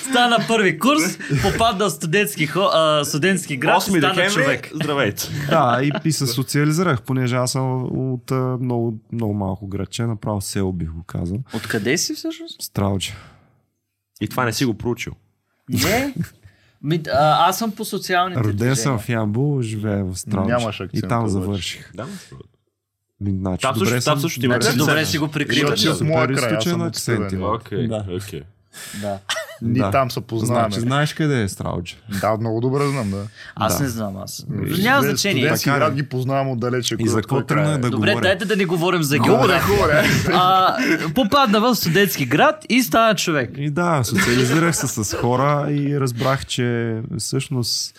Стана първи курс, попадна в студентски, хо, а, студентски град, 8 стана декември. човек. Здравейте. Да, и, и се социализирах, понеже аз съм от а, много, много малко градче, направо село бих го казал. Откъде си всъщност? Стралче. И това не си го проучил. Не. Ми, а, аз съм по социалните Роден съм в Ямбул, живея в Стралче. Нямаш И акцент там обаче. завърших. Да, Значи, Там добре също, там също има Значи, добре си го Защото прикриваш. Супер моя край, аз източен съм има. Окей, Да. окей. Да. Ние Да. там се познаваме. Значи, знаеш къде е Стралче. Да, много добре знам, да. Аз Да. не знам аз. Няма Бе, значение. Студентски Така ги познавам отдалече. И за какво край тръгна е. да Добре, говоря? дайте да не говорим за Хубаво да, попадна в студентски град и стана човек. И да, социализирах се с хора и разбрах, че всъщност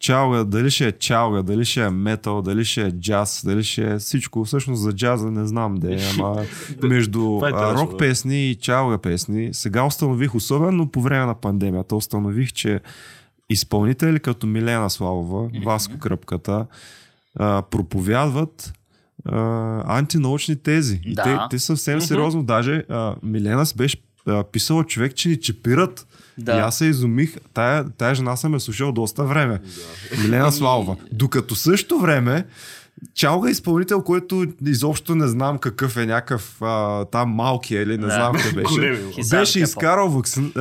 чалга, дали ще е чалга, дали ще е метал, дали ще е джаз, дали ще е всичко. Всъщност за джаза не знам де, ама между е а, рок песни и чалга песни, сега установих, особено по време на пандемията, установих, че изпълнители като Милена Славова, Васко Кръпката, а, проповядват а, антинаучни тези. Да. те, те съвсем сериозно. Даже а, Милена беше а, писала човек, че ни чипират. Да. И аз се изумих. Тая, тая жена съм е слушал доста време. Милена Славова. Докато също време Чалга е изпълнител, който изобщо не знам какъв е някакъв а, там малки или не Да. знам къде беше. Беше изкарал вакцин, а,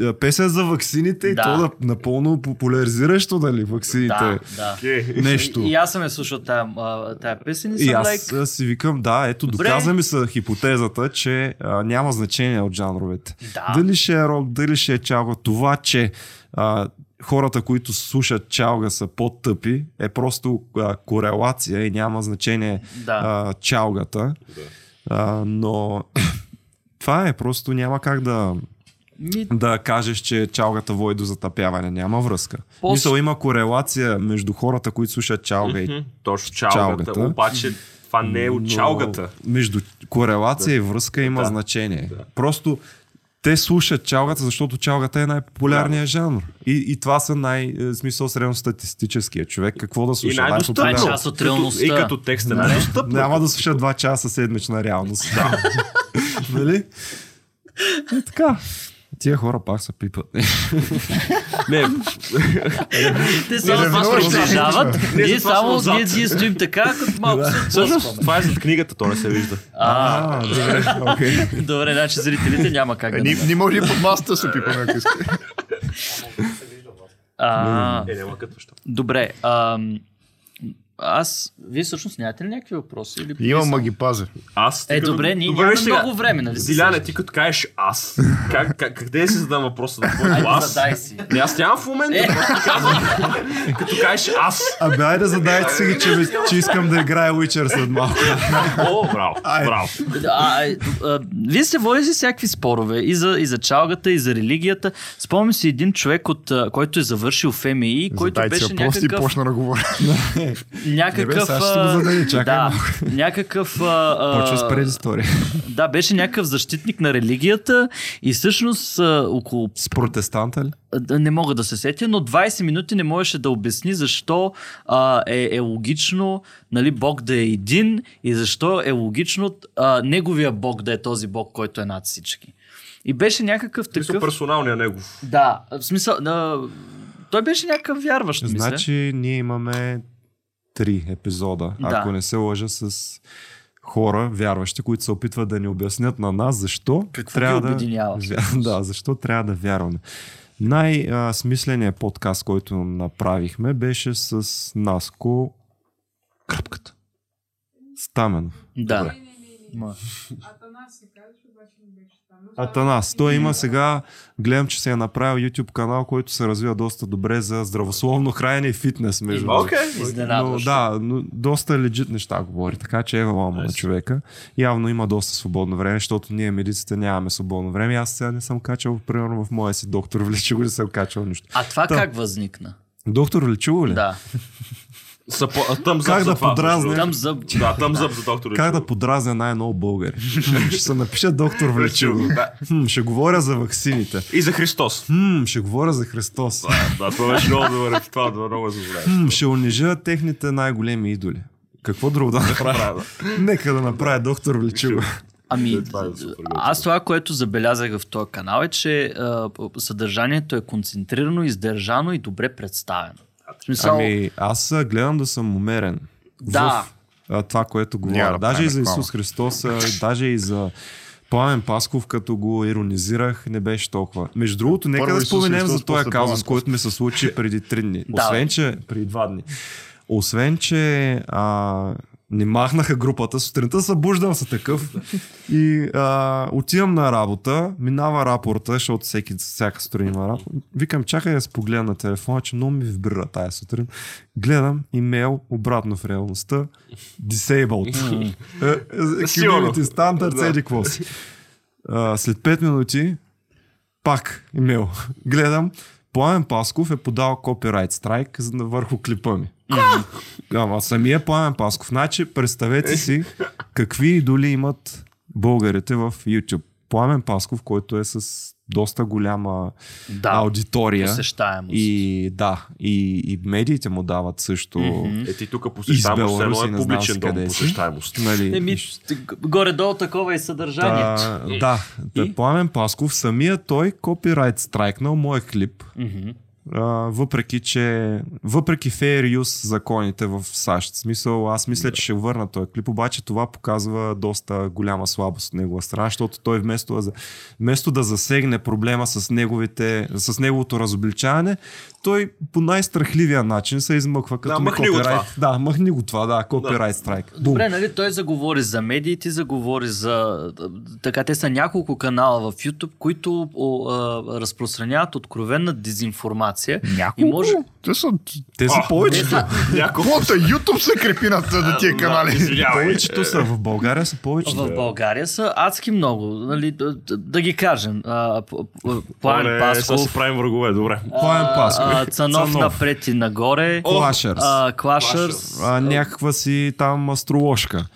а, песен за ваксините и Да. то да напълно популяризиращо, дали, ваксините. Да, да. Нещо. И, и аз съм я слушал тая, песен и И съм аз лайк. like... си викам, да, ето, Добре. доказа ми се хипотезата, че а, няма значение от жанровете. Да. Дали ще е рок, дали ще е чалга. Това, че а, хората, които слушат чалга са по-тъпи, е просто а, корелация и няма значение Да. а, чалгата. А, но това е, просто няма как да, Ми, да кажеш, че чалгата води до затъпяване. Няма връзка. По- Мисъл, има корелация между хората, които слушат чалга и. Точно чалгата. Чалгата. Обаче това не е от чалгата. Между корелация и връзка има Да. значение. Да. Просто те слушат чалгата, защото чалгата е най-популярният жанр. И, и това са най- е, смисъл средностатистическия човек. Какво да И слуша? най-достъпно. Това е Най-популярно. част от реалността. И като текст е най-достъпно. Няма да слуша два часа седмична реалност. Да. нали? И така. Тия хора пак са пипат. Не, Те само продължават. не, Ние само ние, ние стоим така, като малко се всъщност това е зад книгата, то не се вижда. А, добре, окей. добре, значи зрителите няма как Е, да не. може и под масата да се пипаме, ако искате. А, Е, няма като. Добре. Аз, вие всъщност нямате ли някакви въпроси? Или Имам, ма ги пазя. Аз. Е, като- добре, ние Добре, нямаме сега. много време, нали? Диляне, ти като кажеш аз, как, как, къде си задам въпроса да твоето аз? задай си. Не, аз нямам в момента, Е. просто ти казвам. като кажеш аз. Абе, айде задайте си ги, че, че искам да играя Witcher след малко. О, браво, браво. Вие сте водили всякакви спорове и за, и за чалгата, и за религията. Спомням си един човек, от, който е завършил ФМИ, който беше въпроси и някакъв... почна да говоря. някакъв Не бе, сега ще го зададе, чакай да, малко. някакъв... А, а, Почва с предистория. Да, беше някакъв защитник на религията и всъщност а, около С протестанта ли? Не мога да се сетя, но 20 минути не можеше да обясни защо а, е, е логично нали, Бог да е един и защо е логично а, неговия Бог да е този Бог, който е над всички. И беше някакъв Такъв... такъв... персоналния негов. Да, в смисъл... А, той беше някакъв вярващ, мисля. Значи ние имаме три епизода, Да. ако не се лъжа с хора, вярващи, които се опитват да ни обяснят на нас защо Какво трябва обединява, да, да, защо трябва да вярваме. Най-смисленият подкаст, който направихме, беше с Наско Кръпката. Стаменов. Да. Ма. Атанас се казваш, обаче не беше там. Атанас. Той има сега, гледам, че се е направил YouTube канал, който се развива доста добре за здравословно хранене и фитнес, между. Но, Изненадващо. да, но доста легит неща говори, така че е лама на човека. Явно има доста свободно време, защото ние медиците нямаме свободно време. Аз сега не съм качал, примерно в моя си доктор Влечиго не съм качал нищо. А това Та. как възникна? Доктор Влечиго ли? Да. Са по... а, Тъм Как за да това, подразня? за... другото. Да, тъм зъб за доктор. Как да подразня най-много българи? Ще се напиша доктор. Да. Хм, ще говоря за ваксините. И за Христос. Хм, ще говоря за Христос. Да, това беше много добър. Това много забравя. Хм, ще унижа техните най-големи идоли. Какво друго да направя? Нека да направя доктор Влечиго. Ами, е готино. аз това, което забелязах в този канал е, че а, съдържанието е концентрирано, издържано и добре представено. Смисъл, Ами, аз гледам да съм умерен. Да. В а, това, което говоря. Няма да даже и за Исус Христос, а, даже и за Пламен Пасков, като го иронизирах, не беше толкова. Между другото, нека Първо да споменем Христос, за този казус, който ми се случи преди три дни. Освен, че преди два дни. Освен, че а, не махнаха групата, сутринта събуждам се такъв и а, отивам на работа, минава рапорта, защото всеки, всяка сутрин има рапорт. Викам, чакай да се погледна на телефона, че много ми вибрира тая сутрин. Гледам имейл обратно в реалността. Disabled. Е, е. Community standards, Да. еди какво си. След 5 минути пак имейл. Гледам, Пламен Пасков е подал копирайт страйк върху клипа ми. Ама самия Пламен Пасков. Значи, представете си какви идоли имат българите в YouTube. Пламен Пасков, който е с доста голяма да, аудитория. посещаемост. И да, и, и медиите му дават също. Мгм. Е, ти тук посещаемост, едно е публичен дом посещаемост. Нали, Еми, горе-долу такова е съдържанието. да, да, да, И? Пламен Пасков, самия той копирайт страйкнал моя клип, Мгм. Въпреки че, въпреки fair use законите в САЩ. Смисъл, аз мисля, че ще върна този клип, обаче това показва доста голяма слабост от негова страна, защото той вместо, да вместо да засегне проблема с, неговите, с неговото разобличаване, той по най-страхливия начин се измъква като Да, махни го копирайт. това. Да, махни го това, да, копирайт страйк. Бум. Добре, нали, той заговори за медиите, заговори за... Така, те са няколко канала в YouTube, които о, а, разпространяват откровенна дезинформация. Няколко? И може... Те са... Те са А, повече. Каквото YouTube се крепи на на тия канали. Повечето са в България са повече. В България са адски много. Нали, да, да- да ги кажем. А, П- П- Пламен Оле, сега Пасков, си правим врагове, добре. Пламен Пасков. А, Цанов, Цанов. напред и нагоре. Клашърс. А, Клашърс. а, някаква си там астроложка.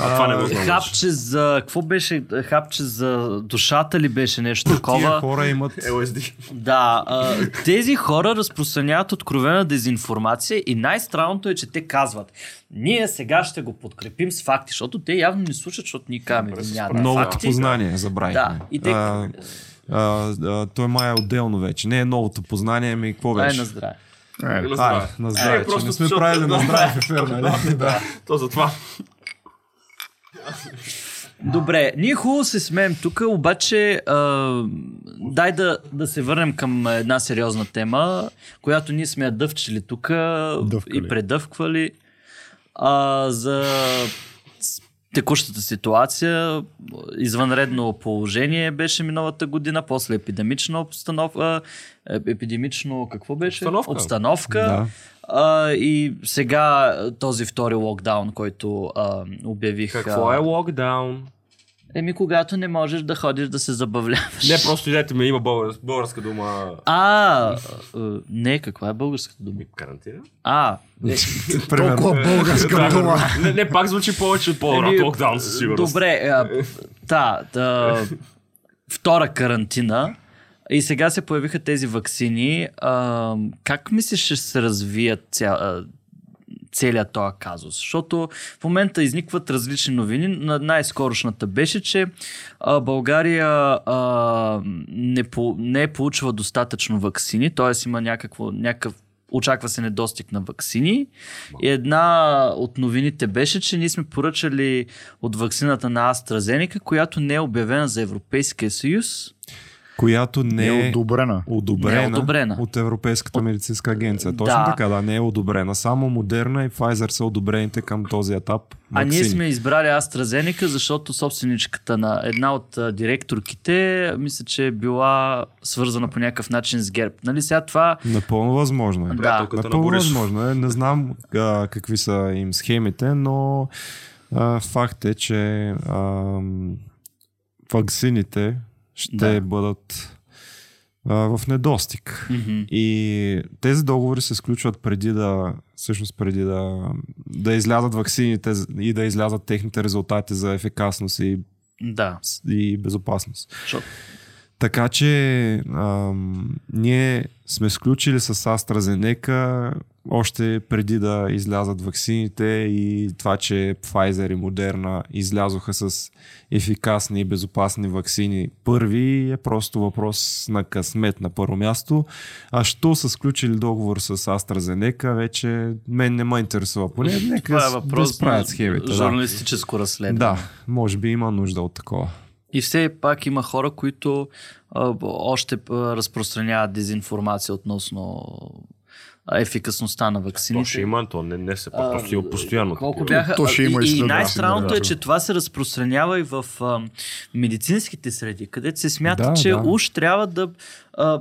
А, това не го знам. Хапче за... Какво беше? Хапче за душата ли беше нещо Тия такова? хора имат... LSD. Да, а, тези хора разпространяват откровена дезинформация и най-странното е, че те казват ние сега ще го подкрепим с факти, защото те явно не слушат, защото ние казваме няма Новото факти. познание, забравихме. Да, и те... А, а, а, той май е отделно вече. Не е новото познание, ми какво Ай, беше? на здраве. Е, На Ай, здраве. на здраве, Е, че не сме защото- правили на здраве в ефир, нали? да. То затова. Добре, ние хубаво се смеем тук, обаче а, дай да, да се върнем към една сериозна тема, която ние сме я дъвчили тук и предъвквали а, за текущата ситуация. Извънредно положение беше миналата година, после епидемична обстановка. е, Епидемично какво беше? Обстановка. Обстановка. Да. А, и сега този втори локдаун, който а, обявих. Какво а, е локдаун? Еми, когато не можеш да ходиш да се забавляваш. Не, просто идете ми има българ- българска дума. А, не, каква е българската дума? Карантина? А, е, Примерно. българска дума. Не, не, пак звучи повече от по-рад локдаун със сигурност. Добре, а, та, та, втора карантина. И сега се появиха тези вакцини. А, как мислиш, ще се развият ця, целият този казус? Защото в момента изникват различни новини. На най-скорошната беше, че а, България а, не, по, не е получила достатъчно вакцини, т.е. има някакво, някакъв очаква се недостиг на вакцини. И една от новините беше, че ние сме поръчали от вакцината на AstraZeneca, която не е обявена за Европейския съюз. Която не Не е одобрена. одобрена, Не е одобрена. от Европейската медицинска агенция. Точно Да. така, да, не е одобрена. Само Модерна и Pfizer са одобрените към този етап. А ние сме избрали AstraZeneca, защото собственичката на една от директорките, мисля, че е била свързана по някакъв начин с ГЕРБ. Нали сега това... Напълно възможно е. Да. Напълно възможно е. Не знам а, какви са им схемите, но а, факт е, че а, вакцините ще Да. бъдат а, в недостиг. Мгм. И тези договори се сключват преди да, всъщност преди да, да излязат ваксините и да излязат техните резултати за ефикасност и, Да. и безопасност. Защото... Така че ам, ние сме сключили с AstraZeneca още преди да излязат ваксините и това, че Pfizer и Moderna излязоха с ефикасни и безопасни ваксини първи е просто въпрос на късмет на първо място. А що са сключили договор с AstraZeneca, вече мен не ме интересува. Поне нека Това е да въпрос справят на схемите. Да. журналистическо разследване. да, може би има нужда от такова. И все пак има хора, които а, още а, разпространяват дезинформация относно ефикасността на То вакцините. ще има, то не, не се А, просто има постоянно. Колко бяха. То ще има и, и и най-странното е, да. че това се разпространява и в а, медицинските среди, където се смята, Да, че да. уж трябва да. А,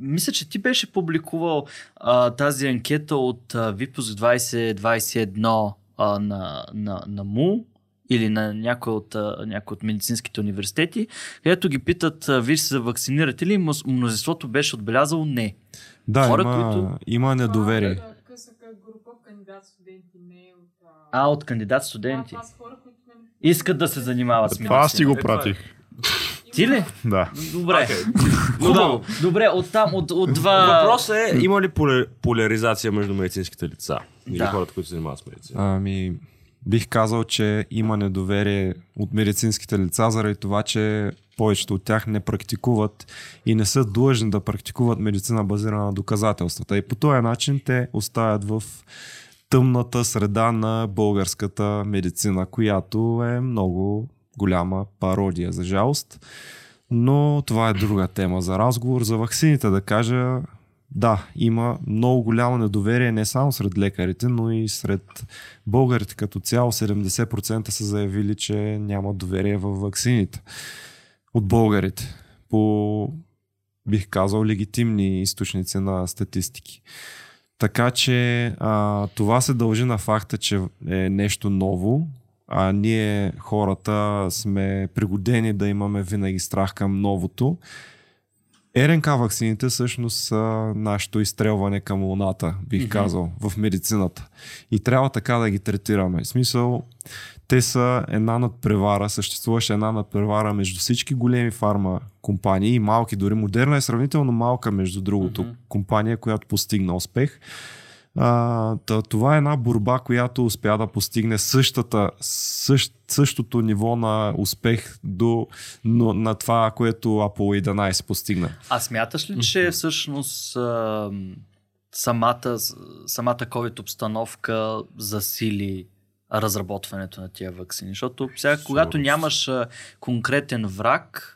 мисля, че ти беше публикувал а, тази анкета от а, Випуск 2021 а, на, на, на МУ или на някой от, някой от медицинските университети, където ги питат, вие се вакцинирате ли? Мнозинството беше отбелязало не. Да, Хора, има, които- има недоверие. Това е КСК група кандидат студенти, не е от... А, от кандидат студенти. Това са хора, които Искат да се занимават с Това аз ти медицина. го пратих. Ти ли? Да. Добре. Но Хубаво. Добре, оттам, от, от два... Въпросът е, има ли поле- поляризация между медицинските лица? Или Да. хората, които се занимават с медицина? Ами, бих казал, че има недоверие от медицинските лица, заради това, че повечето от тях не практикуват и не са длъжни да практикуват медицина базирана на доказателствата. И по този начин те оставят в тъмната среда на българската медицина, която е много голяма пародия, за жалост. Но това е друга тема за разговор. За ваксините да кажа, да, има много голямо недоверие не само сред лекарите, но и сред българите като цяло. 70% са заявили, че няма доверие в ваксините от българите. По, бих казал, легитимни източници на статистики. Така че а, това се дължи на факта, че е нещо ново, а ние хората сме пригодени да имаме винаги страх към новото. РНК ваксините всъщност са нашето изстрелване към луната, бих Мгм. казал, в медицината. И трябва така да ги третираме. В смисъл, те са една надпревара, съществуваше една надпревара между всички големи фарма компании и малки, дори Модерна е сравнително малка, между другото, Мгм. компания, която постигна успех. А, та, това е една борба, която успя да постигне същата, същ, същото ниво на успех до, но, на това, което Apollo 11 постигна. А смяташ ли, че всъщност а, самата, самата COVID обстановка засили разработването на тия вакцини? Защото сега, когато нямаш конкретен враг,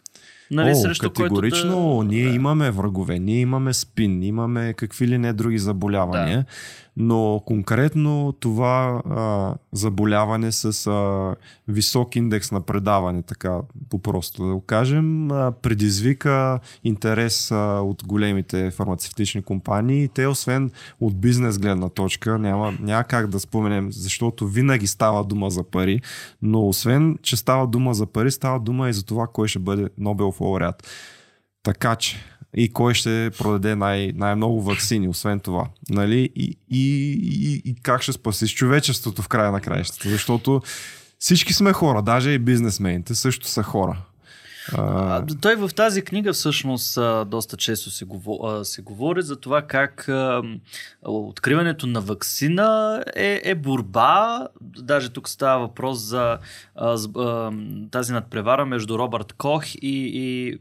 нали, О, срещу категорично който да... ние да. имаме врагове, ние имаме спин, имаме какви ли не други заболявания, но конкретно това а, заболяване с а, висок индекс на предаване, така по-просто да го кажем, а, предизвика интерес а, от големите фармацевтични компании. Те, освен от бизнес гледна точка, няма, няма как да споменем, защото винаги става дума за пари, но освен, че става дума за пари, става дума и за това, кой ще бъде Нобелов лауреат. Така че, и кой ще продаде най- най-много вакцини, освен това. Нали? И, и, и, и как ще спасиш човечеството в края на краищата. Защото всички сме хора, даже и бизнесмените също са хора. А, той в тази книга всъщност доста често се, говор, се говори за това как откриването на вакцина е, е борба. Даже тук става въпрос за тази надпревара между Робърт Кох и, и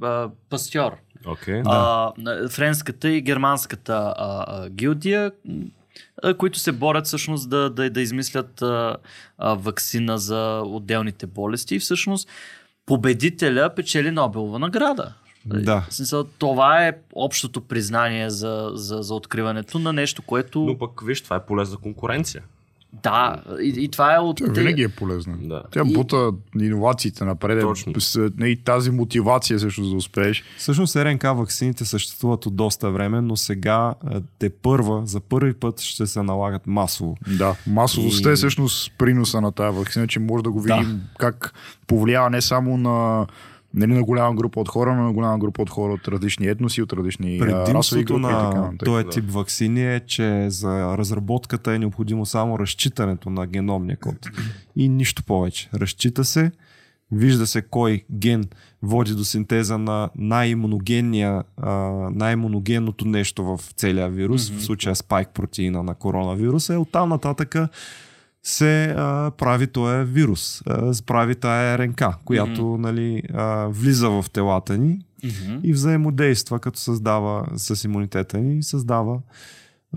Пастьор. Окей. А, френската и германската а, а, гилдия, а, които се борят всъщност да, да, да измислят а, а, вакцина за отделните болести. И всъщност победителя печели Нобелова награда. Да. В смисъл, това е общото признание за, за, за откриването на нещо, което... Но пък виж, това е полезна конкуренция. Да, и, и това е от... Тя винаги е полезна. Да. Тя И- бута иновациите напред. Точно. И тази мотивация също за да успееш. Всъщност РНК вакцините съществуват от доста време, но сега те първа, за първи път ще се налагат масово. Да, масовостта И- е всъщност приноса на тази вакцина, че може да го видим как повлиява не само на, нали, на голяма група от хора, но на голяма група от хора от различни етноси, от различни расови Предимството групи на този да. тип вакцини е, че за разработката е необходимо само разчитането на геномния код. И нищо повече. Разчита се, вижда се кой ген води до синтеза на най-имуногенното нещо в целия вирус, в случая спайк протеина на коронавируса. И оттам нататъка се а, прави този вирус, а, прави тая РНК, която нали, а, влиза в телата ни Мгм. и взаимодейства, като създава с имунитета ни, създава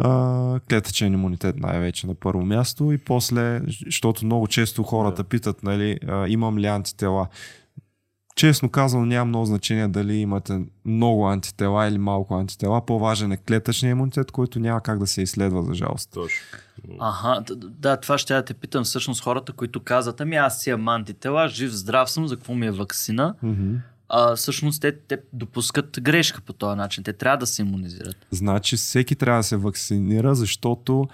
а, клетъчен имунитет най-вече на първо място и после, защото много често хората питат, нали, а, имам ли антитела. Честно казано, няма много значение дали имате много антитела или малко антитела. По-важен е клетъчният имунитет, който няма как да се изследва, за жалост. Точно. Аха, да, това ще я те питам всъщност хората, които казват, ами аз си имам антитела, жив, здрав съм, за какво ми е вакцина? Мгм. А, всъщност те, те допускат грешка по този начин. Те трябва да се иммунизират. Значи всеки трябва да се вакцинира, защото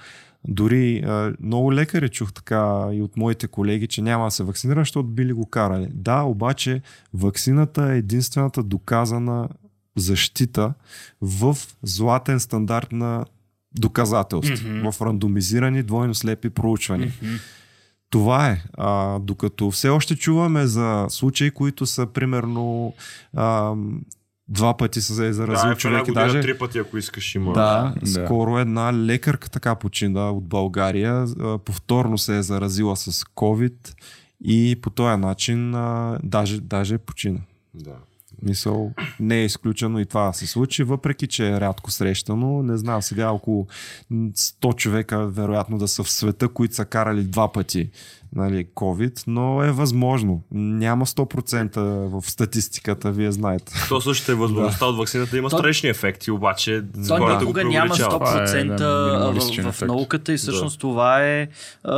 дори а, много лекари чух така и от моите колеги, че няма да се вакцинира, защото били го карали. Да, обаче вакцината е единствената доказана защита в златен стандарт на доказателство, Мгм. в рандомизирани двойно слепи проучвания. Това е. А, докато все още чуваме за случаи, които са примерно а, два пъти се заразил да, човек и година, даже... три пъти, ако искаш, има. Да, Да. скоро една лекарка така почина от България. Повторно се е заразила с COVID и по този начин а, даже, даже почина. да. Мисъл, не е изключено и това да се случи, въпреки че е рядко срещано. Не знам, сега около 100 човека вероятно да са в света, които са карали два пъти нали, COVID, но е възможно. Няма 100% в статистиката, вие знаете. То също е възможността от вакцината да има То- странични ефекти, обаче То хората го никога няма преувеличават. 100% Това е, да, в, в ефект. науката и всъщност това е... А,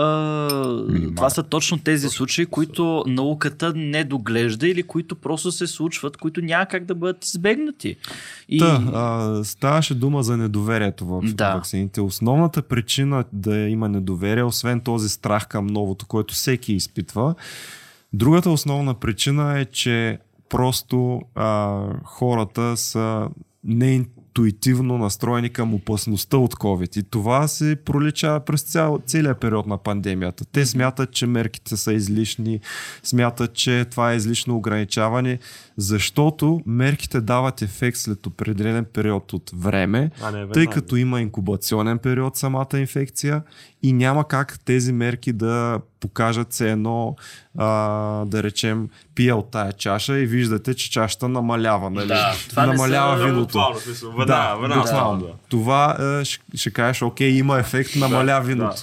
това са точно тези случаи, които науката не доглежда или които просто се случват, които няма как да бъдат избегнати. И... Та, а, ставаше дума за недоверието в Да. вакцините. Основната причина да има недоверие, освен този страх към новото, който всеки изпитва, другата основна причина е, че просто а, хората са неинтуитивно настроени към опасността от COVID. И това се пролича през цял, целият период на пандемията. Те смятат, че мерките са излишни, смятат, че това е излишно ограничаване, защото мерките дават ефект след определен период от време, А, не, тъй като има инкубационен период самата инфекция и няма как тези мерки да покажат се едно, а, да речем, пия от тая чаша и виждате, че чашата намалява. Нали? Да, това не намалява са- виното. Буквално, Да, веднага, буквално. да. Това е, ще, ще кажеш, окей, има ефект, намаля виното.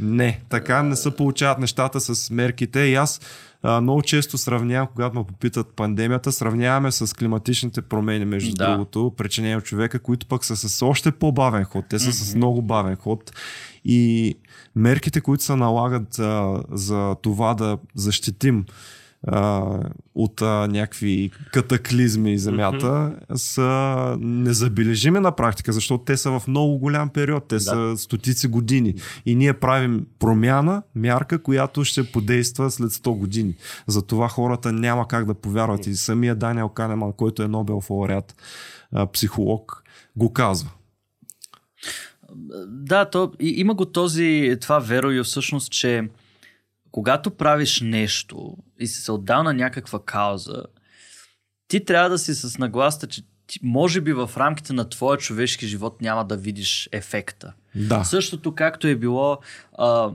Не, така не се получават нещата с мерките и аз а, много често сравнявам, когато ме попитат пандемията, сравняваме с климатичните промени, между Да. другото, причинени от човека, които пък са с още по-бавен ход. Те са с много бавен ход. И мерките, които се налагат а, за това да защитим а, от а, някакви катаклизми земята са незабележими на практика, защото те са в много голям период, те са стотици години. И ние правим промяна, мярка, която ще подейства след 100 години. Затова хората няма как да повярват. И самия Даниел Канеман, който е Нобелов лауреат, психолог, го казва. Да, то, и, има го този, това верою всъщност, че когато правиш нещо и си се отдал на някаква кауза, ти трябва да си с нагласта, че ти, може би в рамките на твоя човешки живот няма да видиш ефекта. Да. Същото както е било а,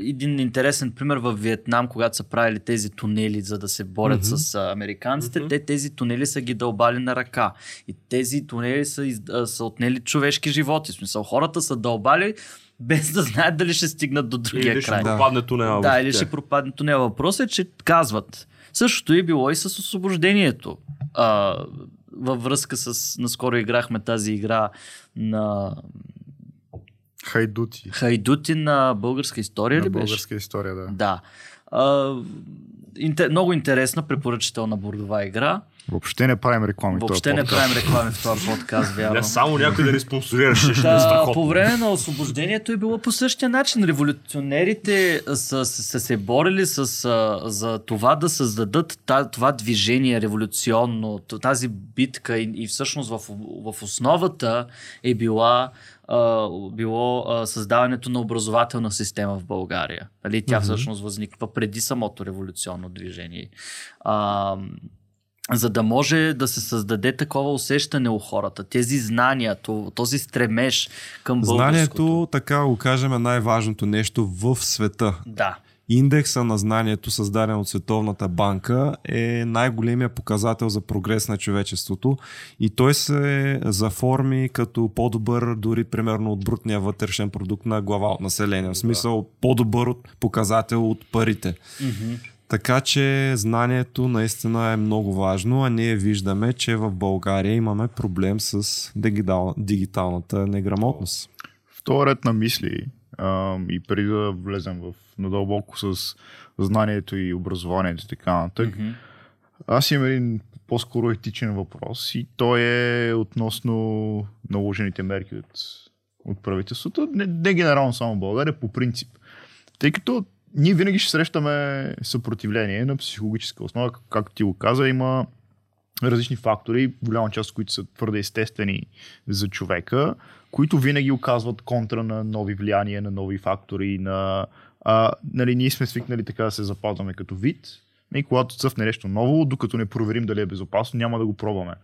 един интересен пример в Виетнам, когато са правили тези тунели, за да се борят Мгм. с а, американците, те тези тунели са ги дълбали на ръка. И тези тунели са, из, а, са отнели човешки животи. В смисъл, хората са дълбали без да знаят дали ще стигнат до другия Или ще край. пропадне тунела. Да, или ще пропадне тунела. Въпросът е, че казват. Същото е било и с освобождението. А, във връзка с... Наскоро играхме тази игра на Хайдути. Хайдути на българска история На ли беше? българска история, да. Да. А, инте, много интересна, препоръчителна бордова игра. Въобще не правим реклами. Въобще не правим реклами в този подкаст, вярно. Не, само някой да ни спонсорираш, страхотно. по време на освобождението е било по същия начин. Революционерите са, са, се борили с, за това да създадат това движение революционно, тази битка и, и всъщност в, в основата е била било създаването на образователна система в България. Нали? Тя всъщност възниква преди самото революционно движение. За да може да се създаде такова усещане у хората, тези знания, то- този стремеж към българското. Знанието, така го кажем, е най-важното нещо в света. Да. Индекса на знанието, създаден от Световната банка, е най-големия показател за прогрес на човечеството и той се заформи като по-добър дори примерно от брутния вътрешен продукт на глава от население. В смисъл по-добър от показател от парите. Така че знанието наистина е много важно, а ние виждаме, че в България имаме проблем с дигитал, дигиталната неграмотност. В този ред на мисли ам, и преди да влезем в надълбоко с знанието и образованието и така нататък, Мгм. аз имам един по-скоро етичен въпрос и той е относно наложените мерки от, от правителството. Не, не генерално само България, по принцип. Тъй като ние винаги ще срещаме съпротивление на психологическа основа, как- както ти го каза, има различни фактори, голяма част от които са твърде естествени за човека, които винаги оказват контра на нови влияния, на нови фактори, на... А, нали, ние сме свикнали така да се запазваме като вид, и когато цъфне нещо ново, докато не проверим дали е безопасно, няма да го пробваме.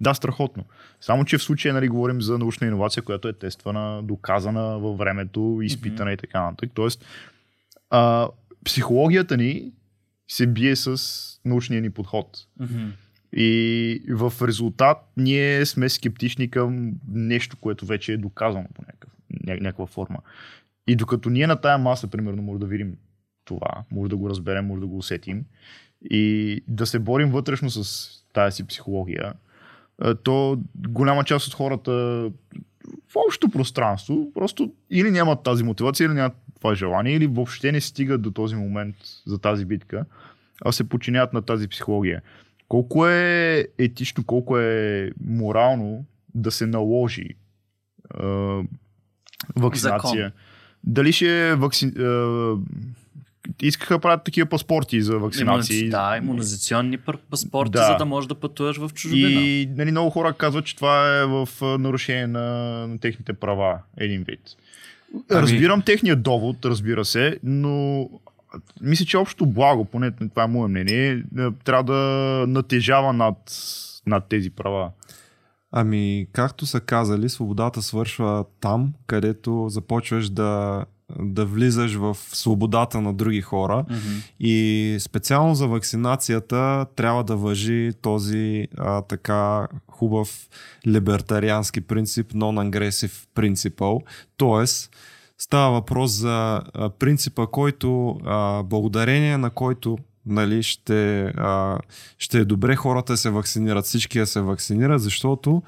Да, страхотно. Само, че в случая нали, говорим за научна иновация, която е тествана, доказана във времето, изпитана и така нататък. Тоест, а, психологията ни се бие с научния ни подход. И в резултат ние сме скептични към нещо, което вече е доказано по някакъв, ня- някаква форма. И докато ние на тая маса, примерно, може да видим това, може да го разберем, може да го усетим и да се борим вътрешно с тази си психология, то голяма част от хората в общото пространство просто или нямат тази мотивация, или нямат това желание, или въобще не стигат до този момент за тази битка, а се подчиняват на тази психология. Колко е етично, колко е морално да се наложи е, вакцинация? Закон. Дали ще е вакци... е, искаха да правят такива паспорти за вакцинации. Имуни... Да, иммунизационни паспорти, Да. за да можеш да пътуваш в чужбина. И нали, много хора казват, че това е в нарушение на, на техните права, един вид. Ами- Разбирам техния довод, разбира се, но мисля, че общо благо, поне това е мое мнение, е, трябва да натежава над, над тези права. Ами, както са казали, свободата свършва там, където започваш да, да влизаш в свободата на други хора. Мгм. И специално за вакцинацията трябва да въжи този а, така хубав либертариански принцип, non-aggressive principle. Тоест, става въпрос за а, принципа, който, а, благодарение на който нали, ще, а, ще е добре хората да се вакцинират, всички да се вакцинират, защото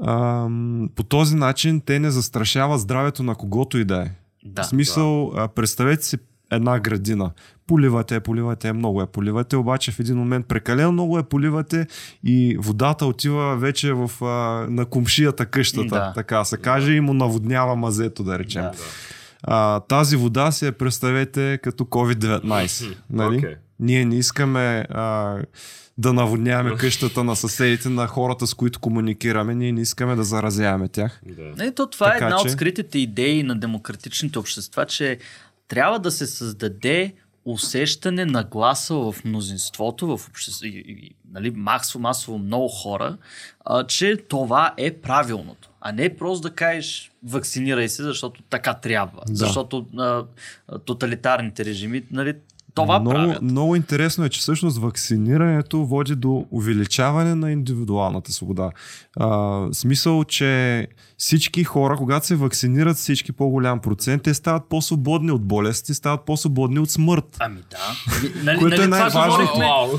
а, по този начин те не застрашават здравето на когото и да е. Да. В смисъл, а, представете си една градина. Поливате, поливате, много я поливате, обаче в един момент прекалено много я поливате и водата отива вече в, а, на комшията къщата, Да. така се каже, и му наводнява мазето, да речем. Да. А, тази вода си я представете като COVID-19. нали? Окей. Ние не искаме а, да наводняваме къщата на съседите, на хората, с които комуникираме. Ние не искаме да заразяваме тях. Да. Ето, това Така е една че- от скритите идеи на демократичните общества, че трябва да се създаде усещане на гласа в мнозинството, в и, нали, масово, масово много хора, а, че това е правилното. А не просто да кажеш вакцинирай се, защото така трябва. Да. Защото а, тоталитарните режими, нали, това много, правят. много интересно е, че всъщност вакцинирането води до увеличаване на индивидуалната свобода. А, смисъл, че всички хора, когато се вакцинират всички по-голям процент, те стават по-свободни от болести, стават по-свободни от смърт. Ами да. Нали, Което нали, е това най-важното.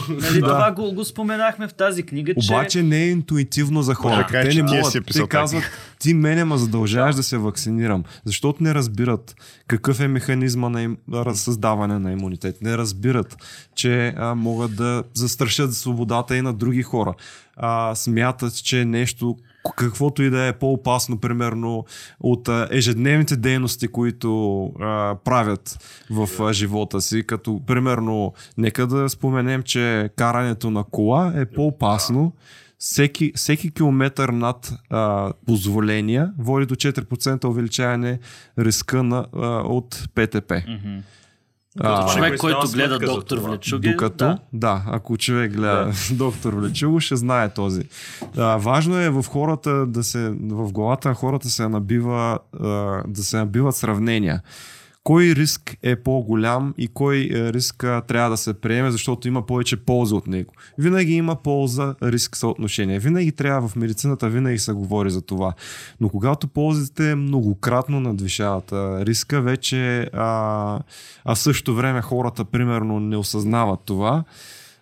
нали, Да. това го, го споменахме в тази книга, че... Обаче не е интуитивно за хората. Така е, те не могат. е те казват, ти мене ма задължаваш да се вакцинирам. Защото не разбират какъв е механизма на им, създаване на имунитет. Не разбират, че а, могат да застрашат свободата и на други хора. А, смятат, че нещо каквото и да е по-опасно, примерно, от ежедневните дейности, които а, правят в а, живота си, като, примерно, нека да споменем, че карането на кола е по-опасно. Всеки, всеки километър над а, позволения води до 4% увеличаване риска на, а, от ПТП. Мгм. А, Човек, който гледа доктор. Влечуги. Докато, да. да, ако човек гледа доктор Влечуго, ще знае този. А, важно е в хората да се, в главата на хората се набива, а, да се набиват сравнения. Кой риск е по-голям и кой е, риск трябва да се приеме, защото има повече полза от него. Винаги има полза, риск съотношение. Винаги трябва в медицината, винаги се говори за това. Но когато ползите многократно надвишават риска, вече а, а в време хората примерно не осъзнават това,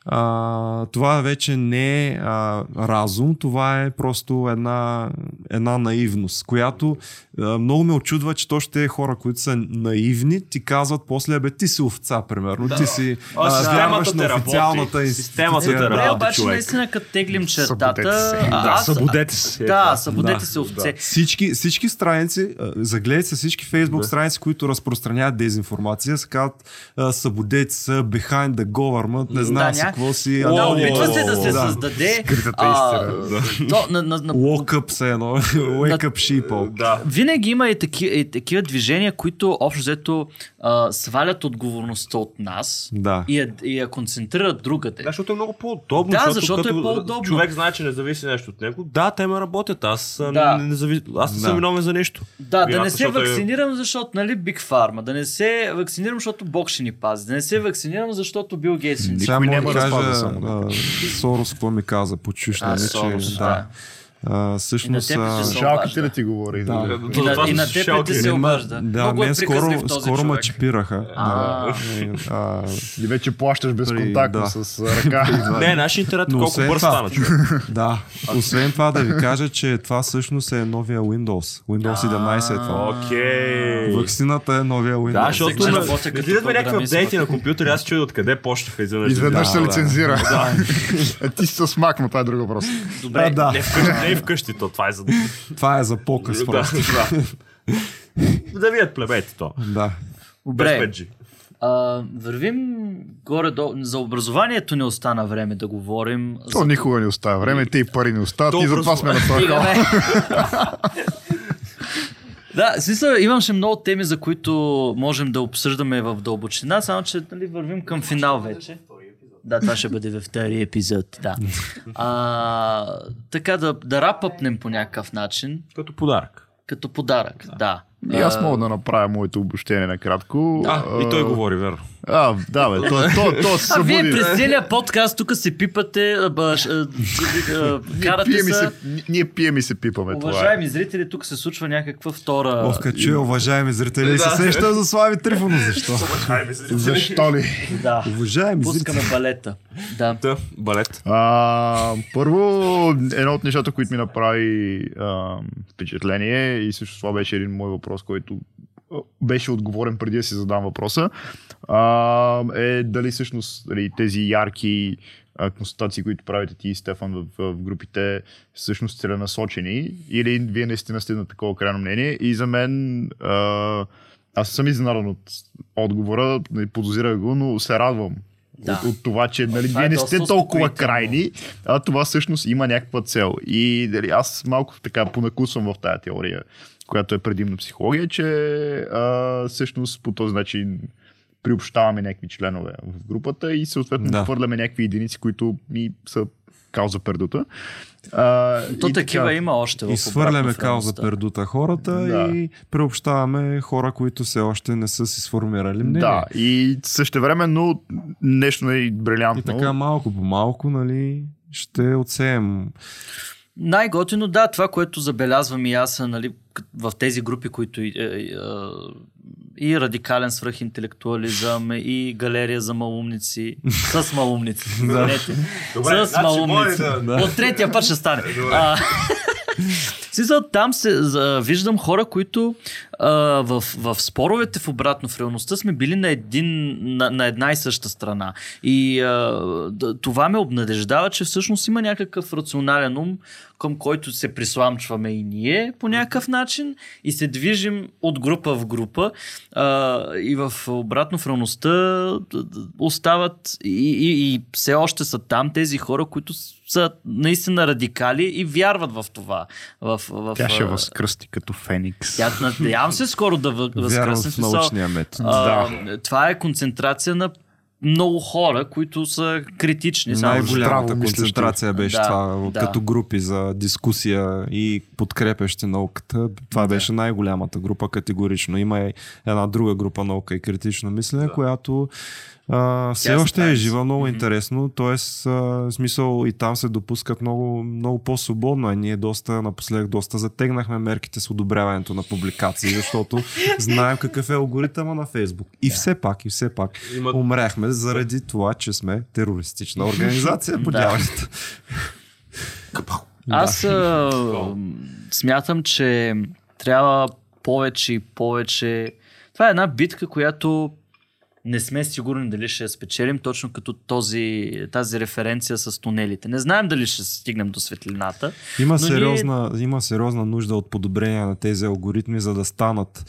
а, това вече не е а, разум, това е просто една, една наивност, която а, много ме очудва, че то ще е хора, които са наивни, ти казват после, бе, ти си овца, примерно, ти си а, системата вярваш те на официалната Системата институция. те Добре, работи, обаче човек. наистина като теглим чертата... Да, събудете се. Да, събудете Да. се овце. Всички, всички страници, загледайте се всички фейсбук Да. страници, които разпространяват дезинформация, се казват събудете се, behind the government, не знам Да, си какво си. Да, опитва се да се да. създаде... Истина. up се едно, wake up sheeple. Да. Винаги има и, таки, и такива движения, които общо взето свалят отговорността от нас Да. и я, и я концентрират другаде. Да, защото е много по-удобно. Да, защото е като по-удобно. Човек знае, че не зависи нещо от него. Да, те ме работят. Аз, а, Да. не, не зави... аз не Да. съм виновен за нещо. Да, да не Вината, се защото е- вакцинирам, защото, нали, Биг Фарма. Да не се вакцинирам, защото Бог ще ни пази. Да не се вакцинирам, защото Бил Гейтс Никой няма да кажа, само, а, Сорос какво ми каза по чуш, А, нали, Сорос, че да. Да. А, всъщност, И на теб Жалките да ти говори. Да. И на, и на теб се обажда? Да, Много е мен скоро, приказлив този скоро ме чипираха. А. Да. И, а, И вече плащаш При- безконтактно да. с ръка. Не, нашия интернет колко бърз стана, човек. да, освен това да ви кажа, че това всъщност е новия Windows. Windows 17 е това. Окей. Ваксината е новия Windows. Да, защото като ми някакви апдейти на компютъра, аз се чудя откъде почнаха изведнъж. Изведнъж Да, се да. лицензира. Е, ти си с мак, но това е друг въпрос. Добре, да. Не и вкъщи, то това е за... Това е за показ Да, просто. да. Да вият плебейте то. Да. Добре. 5G. А, вървим горе до... За образованието не остана време да говорим. То за... никога не остава време, те и пари не остават То и затова сме на този. Да, смисъл, имаше много теми, за които можем да обсъждаме в дълбочина, само че нали, вървим към финал вече. Да, това ще бъде във втори епизод, да. А, така да, да рапъпнем по някакъв начин, Като подарък. като подарък, да. И аз мога да направя моето обобщение накратко. А, и той говори, верно. А, да, бе, то, то, то се А вие през целия подкаст тук се пипате, а, ба, ш- а, карате пием, и се. се, ние пием и се пипаме. Това е. Уважаеми зрители, тук се случва някаква втора... Ох, като чуя, уважаеми зрители, и се сеща за Слави Трифонов. Защо? Защо ли? Да, Уважаеми зрители. пускаме балета. Да. Та, балет. А, първо, едно от нещата, които ми направи а, впечатление и също това беше един мой въпрос, който беше отговорен преди да си задам въпроса, а, е дали всъщност дали, тези ярки а, констатации, които правите ти и Стефан в, в групите, всъщност целенасочени или вие наистина сте на такова крайно мнение и за мен а, аз съм изненадан от отговора, не подозирах го, но се радвам Да. от, от това, че нали, Това е вие не сте толкова крайни, а това всъщност има някаква цел. И дали, аз малко така понакусвам в тая теория, която е предимно психология, че а, всъщност по този начин приобщаваме някакви членове в групата и съответно Да. хвърляме някакви единици, които ми са кауза пердута. А, То и такива така. има още в И свърляме кауза пердута хората Да. и преобщаваме хора, които все още не са си сформирали мнение. Да, и същевременно нещо е И брилянтно. така малко по малко, нали, ще отсеем. Най-готино, да, това, което забелязвам и аз нали, в тези групи, които и, е, е, и радикален свръхинтелектуализъм, и галерия за малумници, с малумници, извинете. Добре, с значи малумници. да- От третия път ще стане. А, в смисъл, там се за, виждам хора, които а, в, в споровете в обратно в реалността сме били на, един, на, на една и съща страна. И а, това ме обнадеждава, че всъщност има някакъв рационален ум, към който се присламчваме и ние по някакъв начин и се движим от група в група а, и в обратно в реалността остават и, и, и все още са там тези хора, които са наистина радикали и вярват в това. В, в, Тя ще възкръсти като Феникс. Тя, надявам се скоро да възкръсне. в научния метод. а, Това е концентрация на много хора, които са критични. Най-голямата концентрация беше Да, това, да. като групи за дискусия и подкрепящи науката. Това беше най-голямата група категорично. Има една друга група наука и критично мислене, която а, все Тя се още е жива, много Мгм. интересно. Тоест, а, смисъл и там се допускат много, много по-свободно. А ние доста, напоследък, доста затегнахме мерките с одобряването на публикации, защото знаем какъв е алгоритъма на Фейсбук. И все пак, и все пак, Има- умряхме заради това, че сме терористична организация по Да. дяволите. Аз а, смятам, че трябва повече и повече. Това е една битка, която не сме сигурни дали ще я спечелим, точно като този, тази референция с тунелите. Не знаем дали ще стигнем до светлината. Има сериозна, има сериозна нужда от подобрение на тези алгоритми, за да станат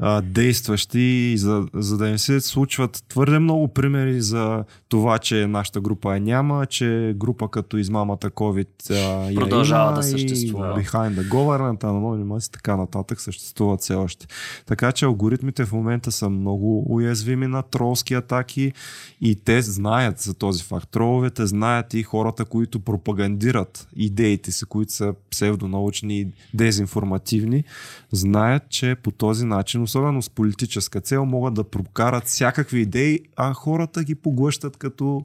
а, действащи за, за да не се случват твърде много примери за това, че нашата група я няма, че група като измамата COVID а, Продължава да съществува. И Behind the Government, Anonymous и така нататък съществуват все още. Така че алгоритмите в момента са много уязвими на тролски атаки и те знаят за този факт. Троловете знаят и хората, които пропагандират идеите си, които са псевдонаучни и дезинформативни, знаят, че по този начин, особено с политическа цел, могат да прокарат всякакви идеи, а хората ги поглъщат като,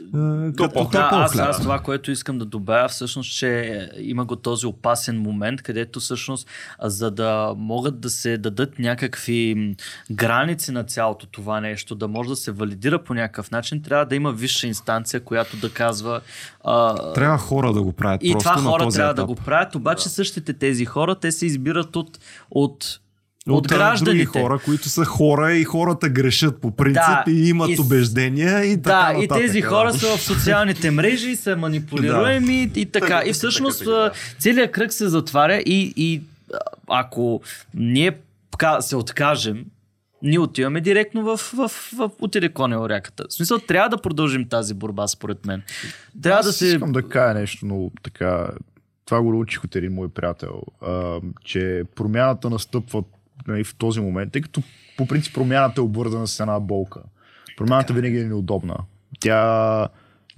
е, като Да, аз, аз това, което искам да добавя, всъщност, че има го този опасен момент, където всъщност, за да могат да се дадат някакви граници на цялото това нещо, да може да се валидира по някакъв начин, трябва да има висша инстанция, която да казва. А, Трябва хора да го правят и това на хора този трябва етап. да го правят, обаче същите тези хора, те се избират от, от, от, от гражданите. други хора, които са хора и хората грешат по принцип Да, и имат и убеждения и така Да, и нататък. тези да. хора са в социалните мрежи и са манипулируеми и така. И всъщност а, целият кръг се затваря и, и ако ние се откажем ние отиваме директно в, в, в, в оряката. В смисъл, трябва да продължим тази борба, според мен. Трябва да Аз се... Искам да кажа нещо, но така. Това го научих от един мой приятел, а, че промяната настъпва нали, в този момент, тъй като по принцип промяната е обвързана с една болка. Промяната винаги е неудобна. Тя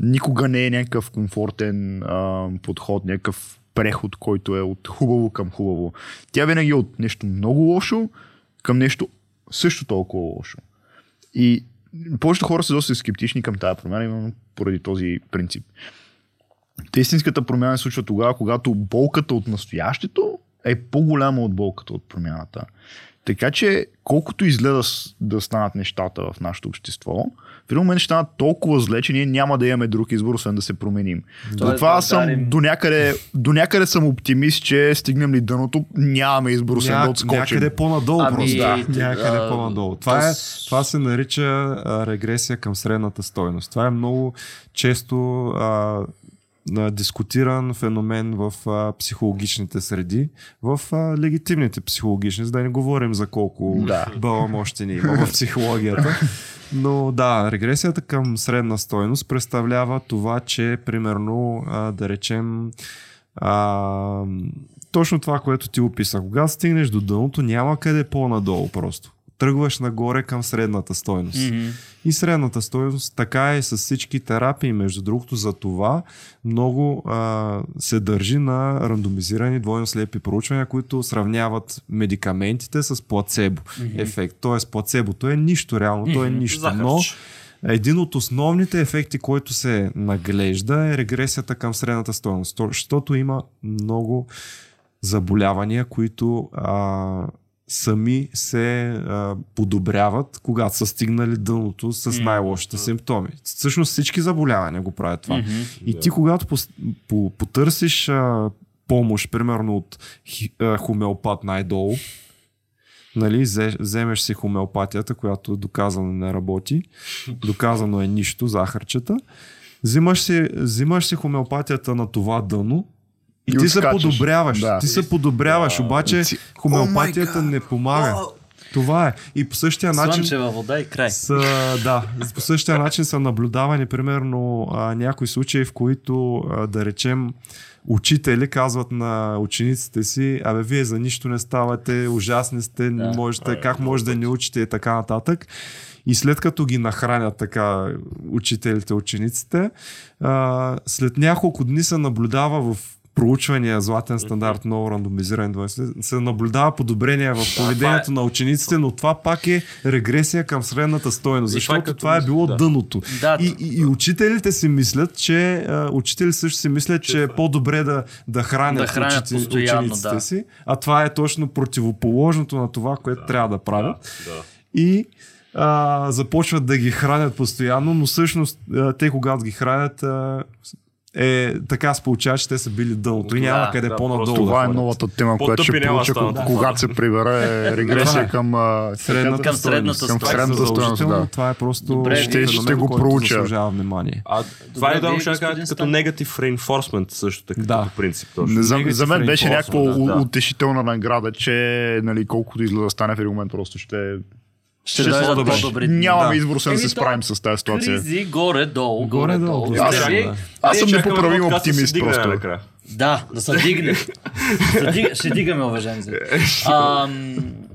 никога не е някакъв комфортен а, подход, някакъв преход, който е от хубаво към хубаво. Тя винаги е от нещо много лошо към нещо също толкова лошо. И повечето хора са доста скептични към тази промяна, именно поради този принцип. Та истинската промяна се случва тогава, когато болката от настоящето е по-голяма от болката от промяната. Така че, колкото изгледа да, да станат нещата в нашето общество, в един момент ще станат толкова зле, че ние няма да имаме друг избор, освен да се променим. Тоест Затова да аз съм до някъде, до някъде съм оптимист, че стигнем ли дъното, нямаме избор, освен да Ня, отскочим. някъде по-надолу Ами, просто. да. Някъде а, по-надолу. Това, е, това се нарича а, регресия към средната стойност. Това е много често а, дискутиран феномен в а, психологичните среди, в а, легитимните психологични, за да не говорим за колко Да. баламощени има в психологията. Но да, регресията към средна стойност представлява това, че примерно а, да речем а, точно това, което ти описа. Когато стигнеш до дъното, няма къде по-надолу просто. Тръгваш нагоре към средната стойност. Мгм. И средната стойност така е с всички терапии. Между другото, за това много а, се държи на рандомизирани двойно слепи проучвания, които сравняват медикаментите с плацебо ефект. Тоест, плацебото е нищо, реално, то е нищо. Но Захарче. един от основните ефекти, който се наглежда е регресията към средната стойност. То- Защото има много заболявания, които а, сами се а, подобряват, когато са стигнали дъното с най-лошите симптоми. Всъщност всички заболявания го правят това. Мгм. И ти когато пос, по, потърсиш а, помощ, примерно от хи, а, хомеопат най-долу, нали, взе- вземеш си хомеопатията, която е доказано не работи, доказано е нищо, захарчета, взимаш си, взимаш си хомеопатията на това дъно и, И ти се подобряваш. Да. Ти се подобряваш, обаче Си- хомеопатията не помага. Това е. И по същия начин... Слънчева вода и край. Са, да, по същия начин са наблюдавани примерно а, някои случаи, в които а, да речем учители казват на учениците си, абе вие за нищо не ставате, ужасни сте, не Да. можете, как може да не учите и така нататък. И след като ги нахранят така учителите, учениците, а, след няколко дни се наблюдава в проучвания Златен стандарт, много рандомизиран се наблюдава подобрение в поведението на учениците, но това пак е регресия към средната стойност, това е защото това е било да. дъното. Да, И, и, и учителите си мислят, че учители също си мислят, че е по-добре да, да хранят, Да хранят учениците да. си, а това е точно противоположното на това, което трябва да правят. Да. И а, започват да ги хранят постоянно, но всъщност а, те когато ги хранят а, е така се получава, че те са били дъното и няма Да, къде да, по-надолу. просто да Това е новата тема, която ще проуча, да когато се прибере регресия към Средната Към средната към средната. Задължително, Да. Това е просто Добре, феномен, вие ще го проуча. внимание. А, това Добре, е да ще кажа като негатив reinforcement също така Да. като принцип. Точно. Не, за, за мен беше някаква да, да. утешителна награда, че нали, колкото излиза да стане в един момент, просто ще, Ще Ще дойдат по-добре. по-добри нямаме Да. избор, освен да се справим с тази ситуация. Кризи горе-долу. Горе-долу, горе-долу. да. Вие- Да. Аз съм непоправим се оптимист просто. накрая. Да, да се дигне. Ще диг- ще дигаме, уважаеми м,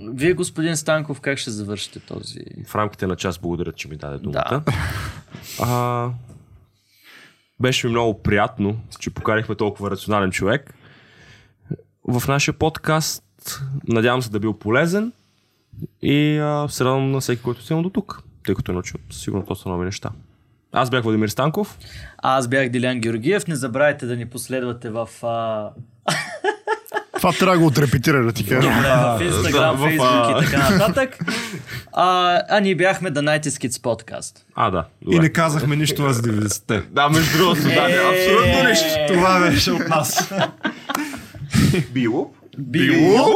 Вие, господин Станков, как ще завършите този... В рамките на час благодаря, че ми даде думата. Да. А, беше ми много приятно, че покарихме толкова рационален човек. В нашия подкаст надявам се да е бил полезен и а, се радвам на всеки, който стигна до тук, тъй като е научил сигурно доста нови неща. Аз бях Владимир Станков. Аз бях Дилян Георгиев. Не забравяйте да ни последвате в, а, Това трябва да го отрепетира, да ти кажа. в Instagram, в, Facebook а- и така нататък. А, а ние бяхме The 90 Kids Podcast. А, да. И Добре. не казахме нищо аз 90-те. Да, между другото, да, не, абсолютно нищо. Това беше от нас. Било. Било.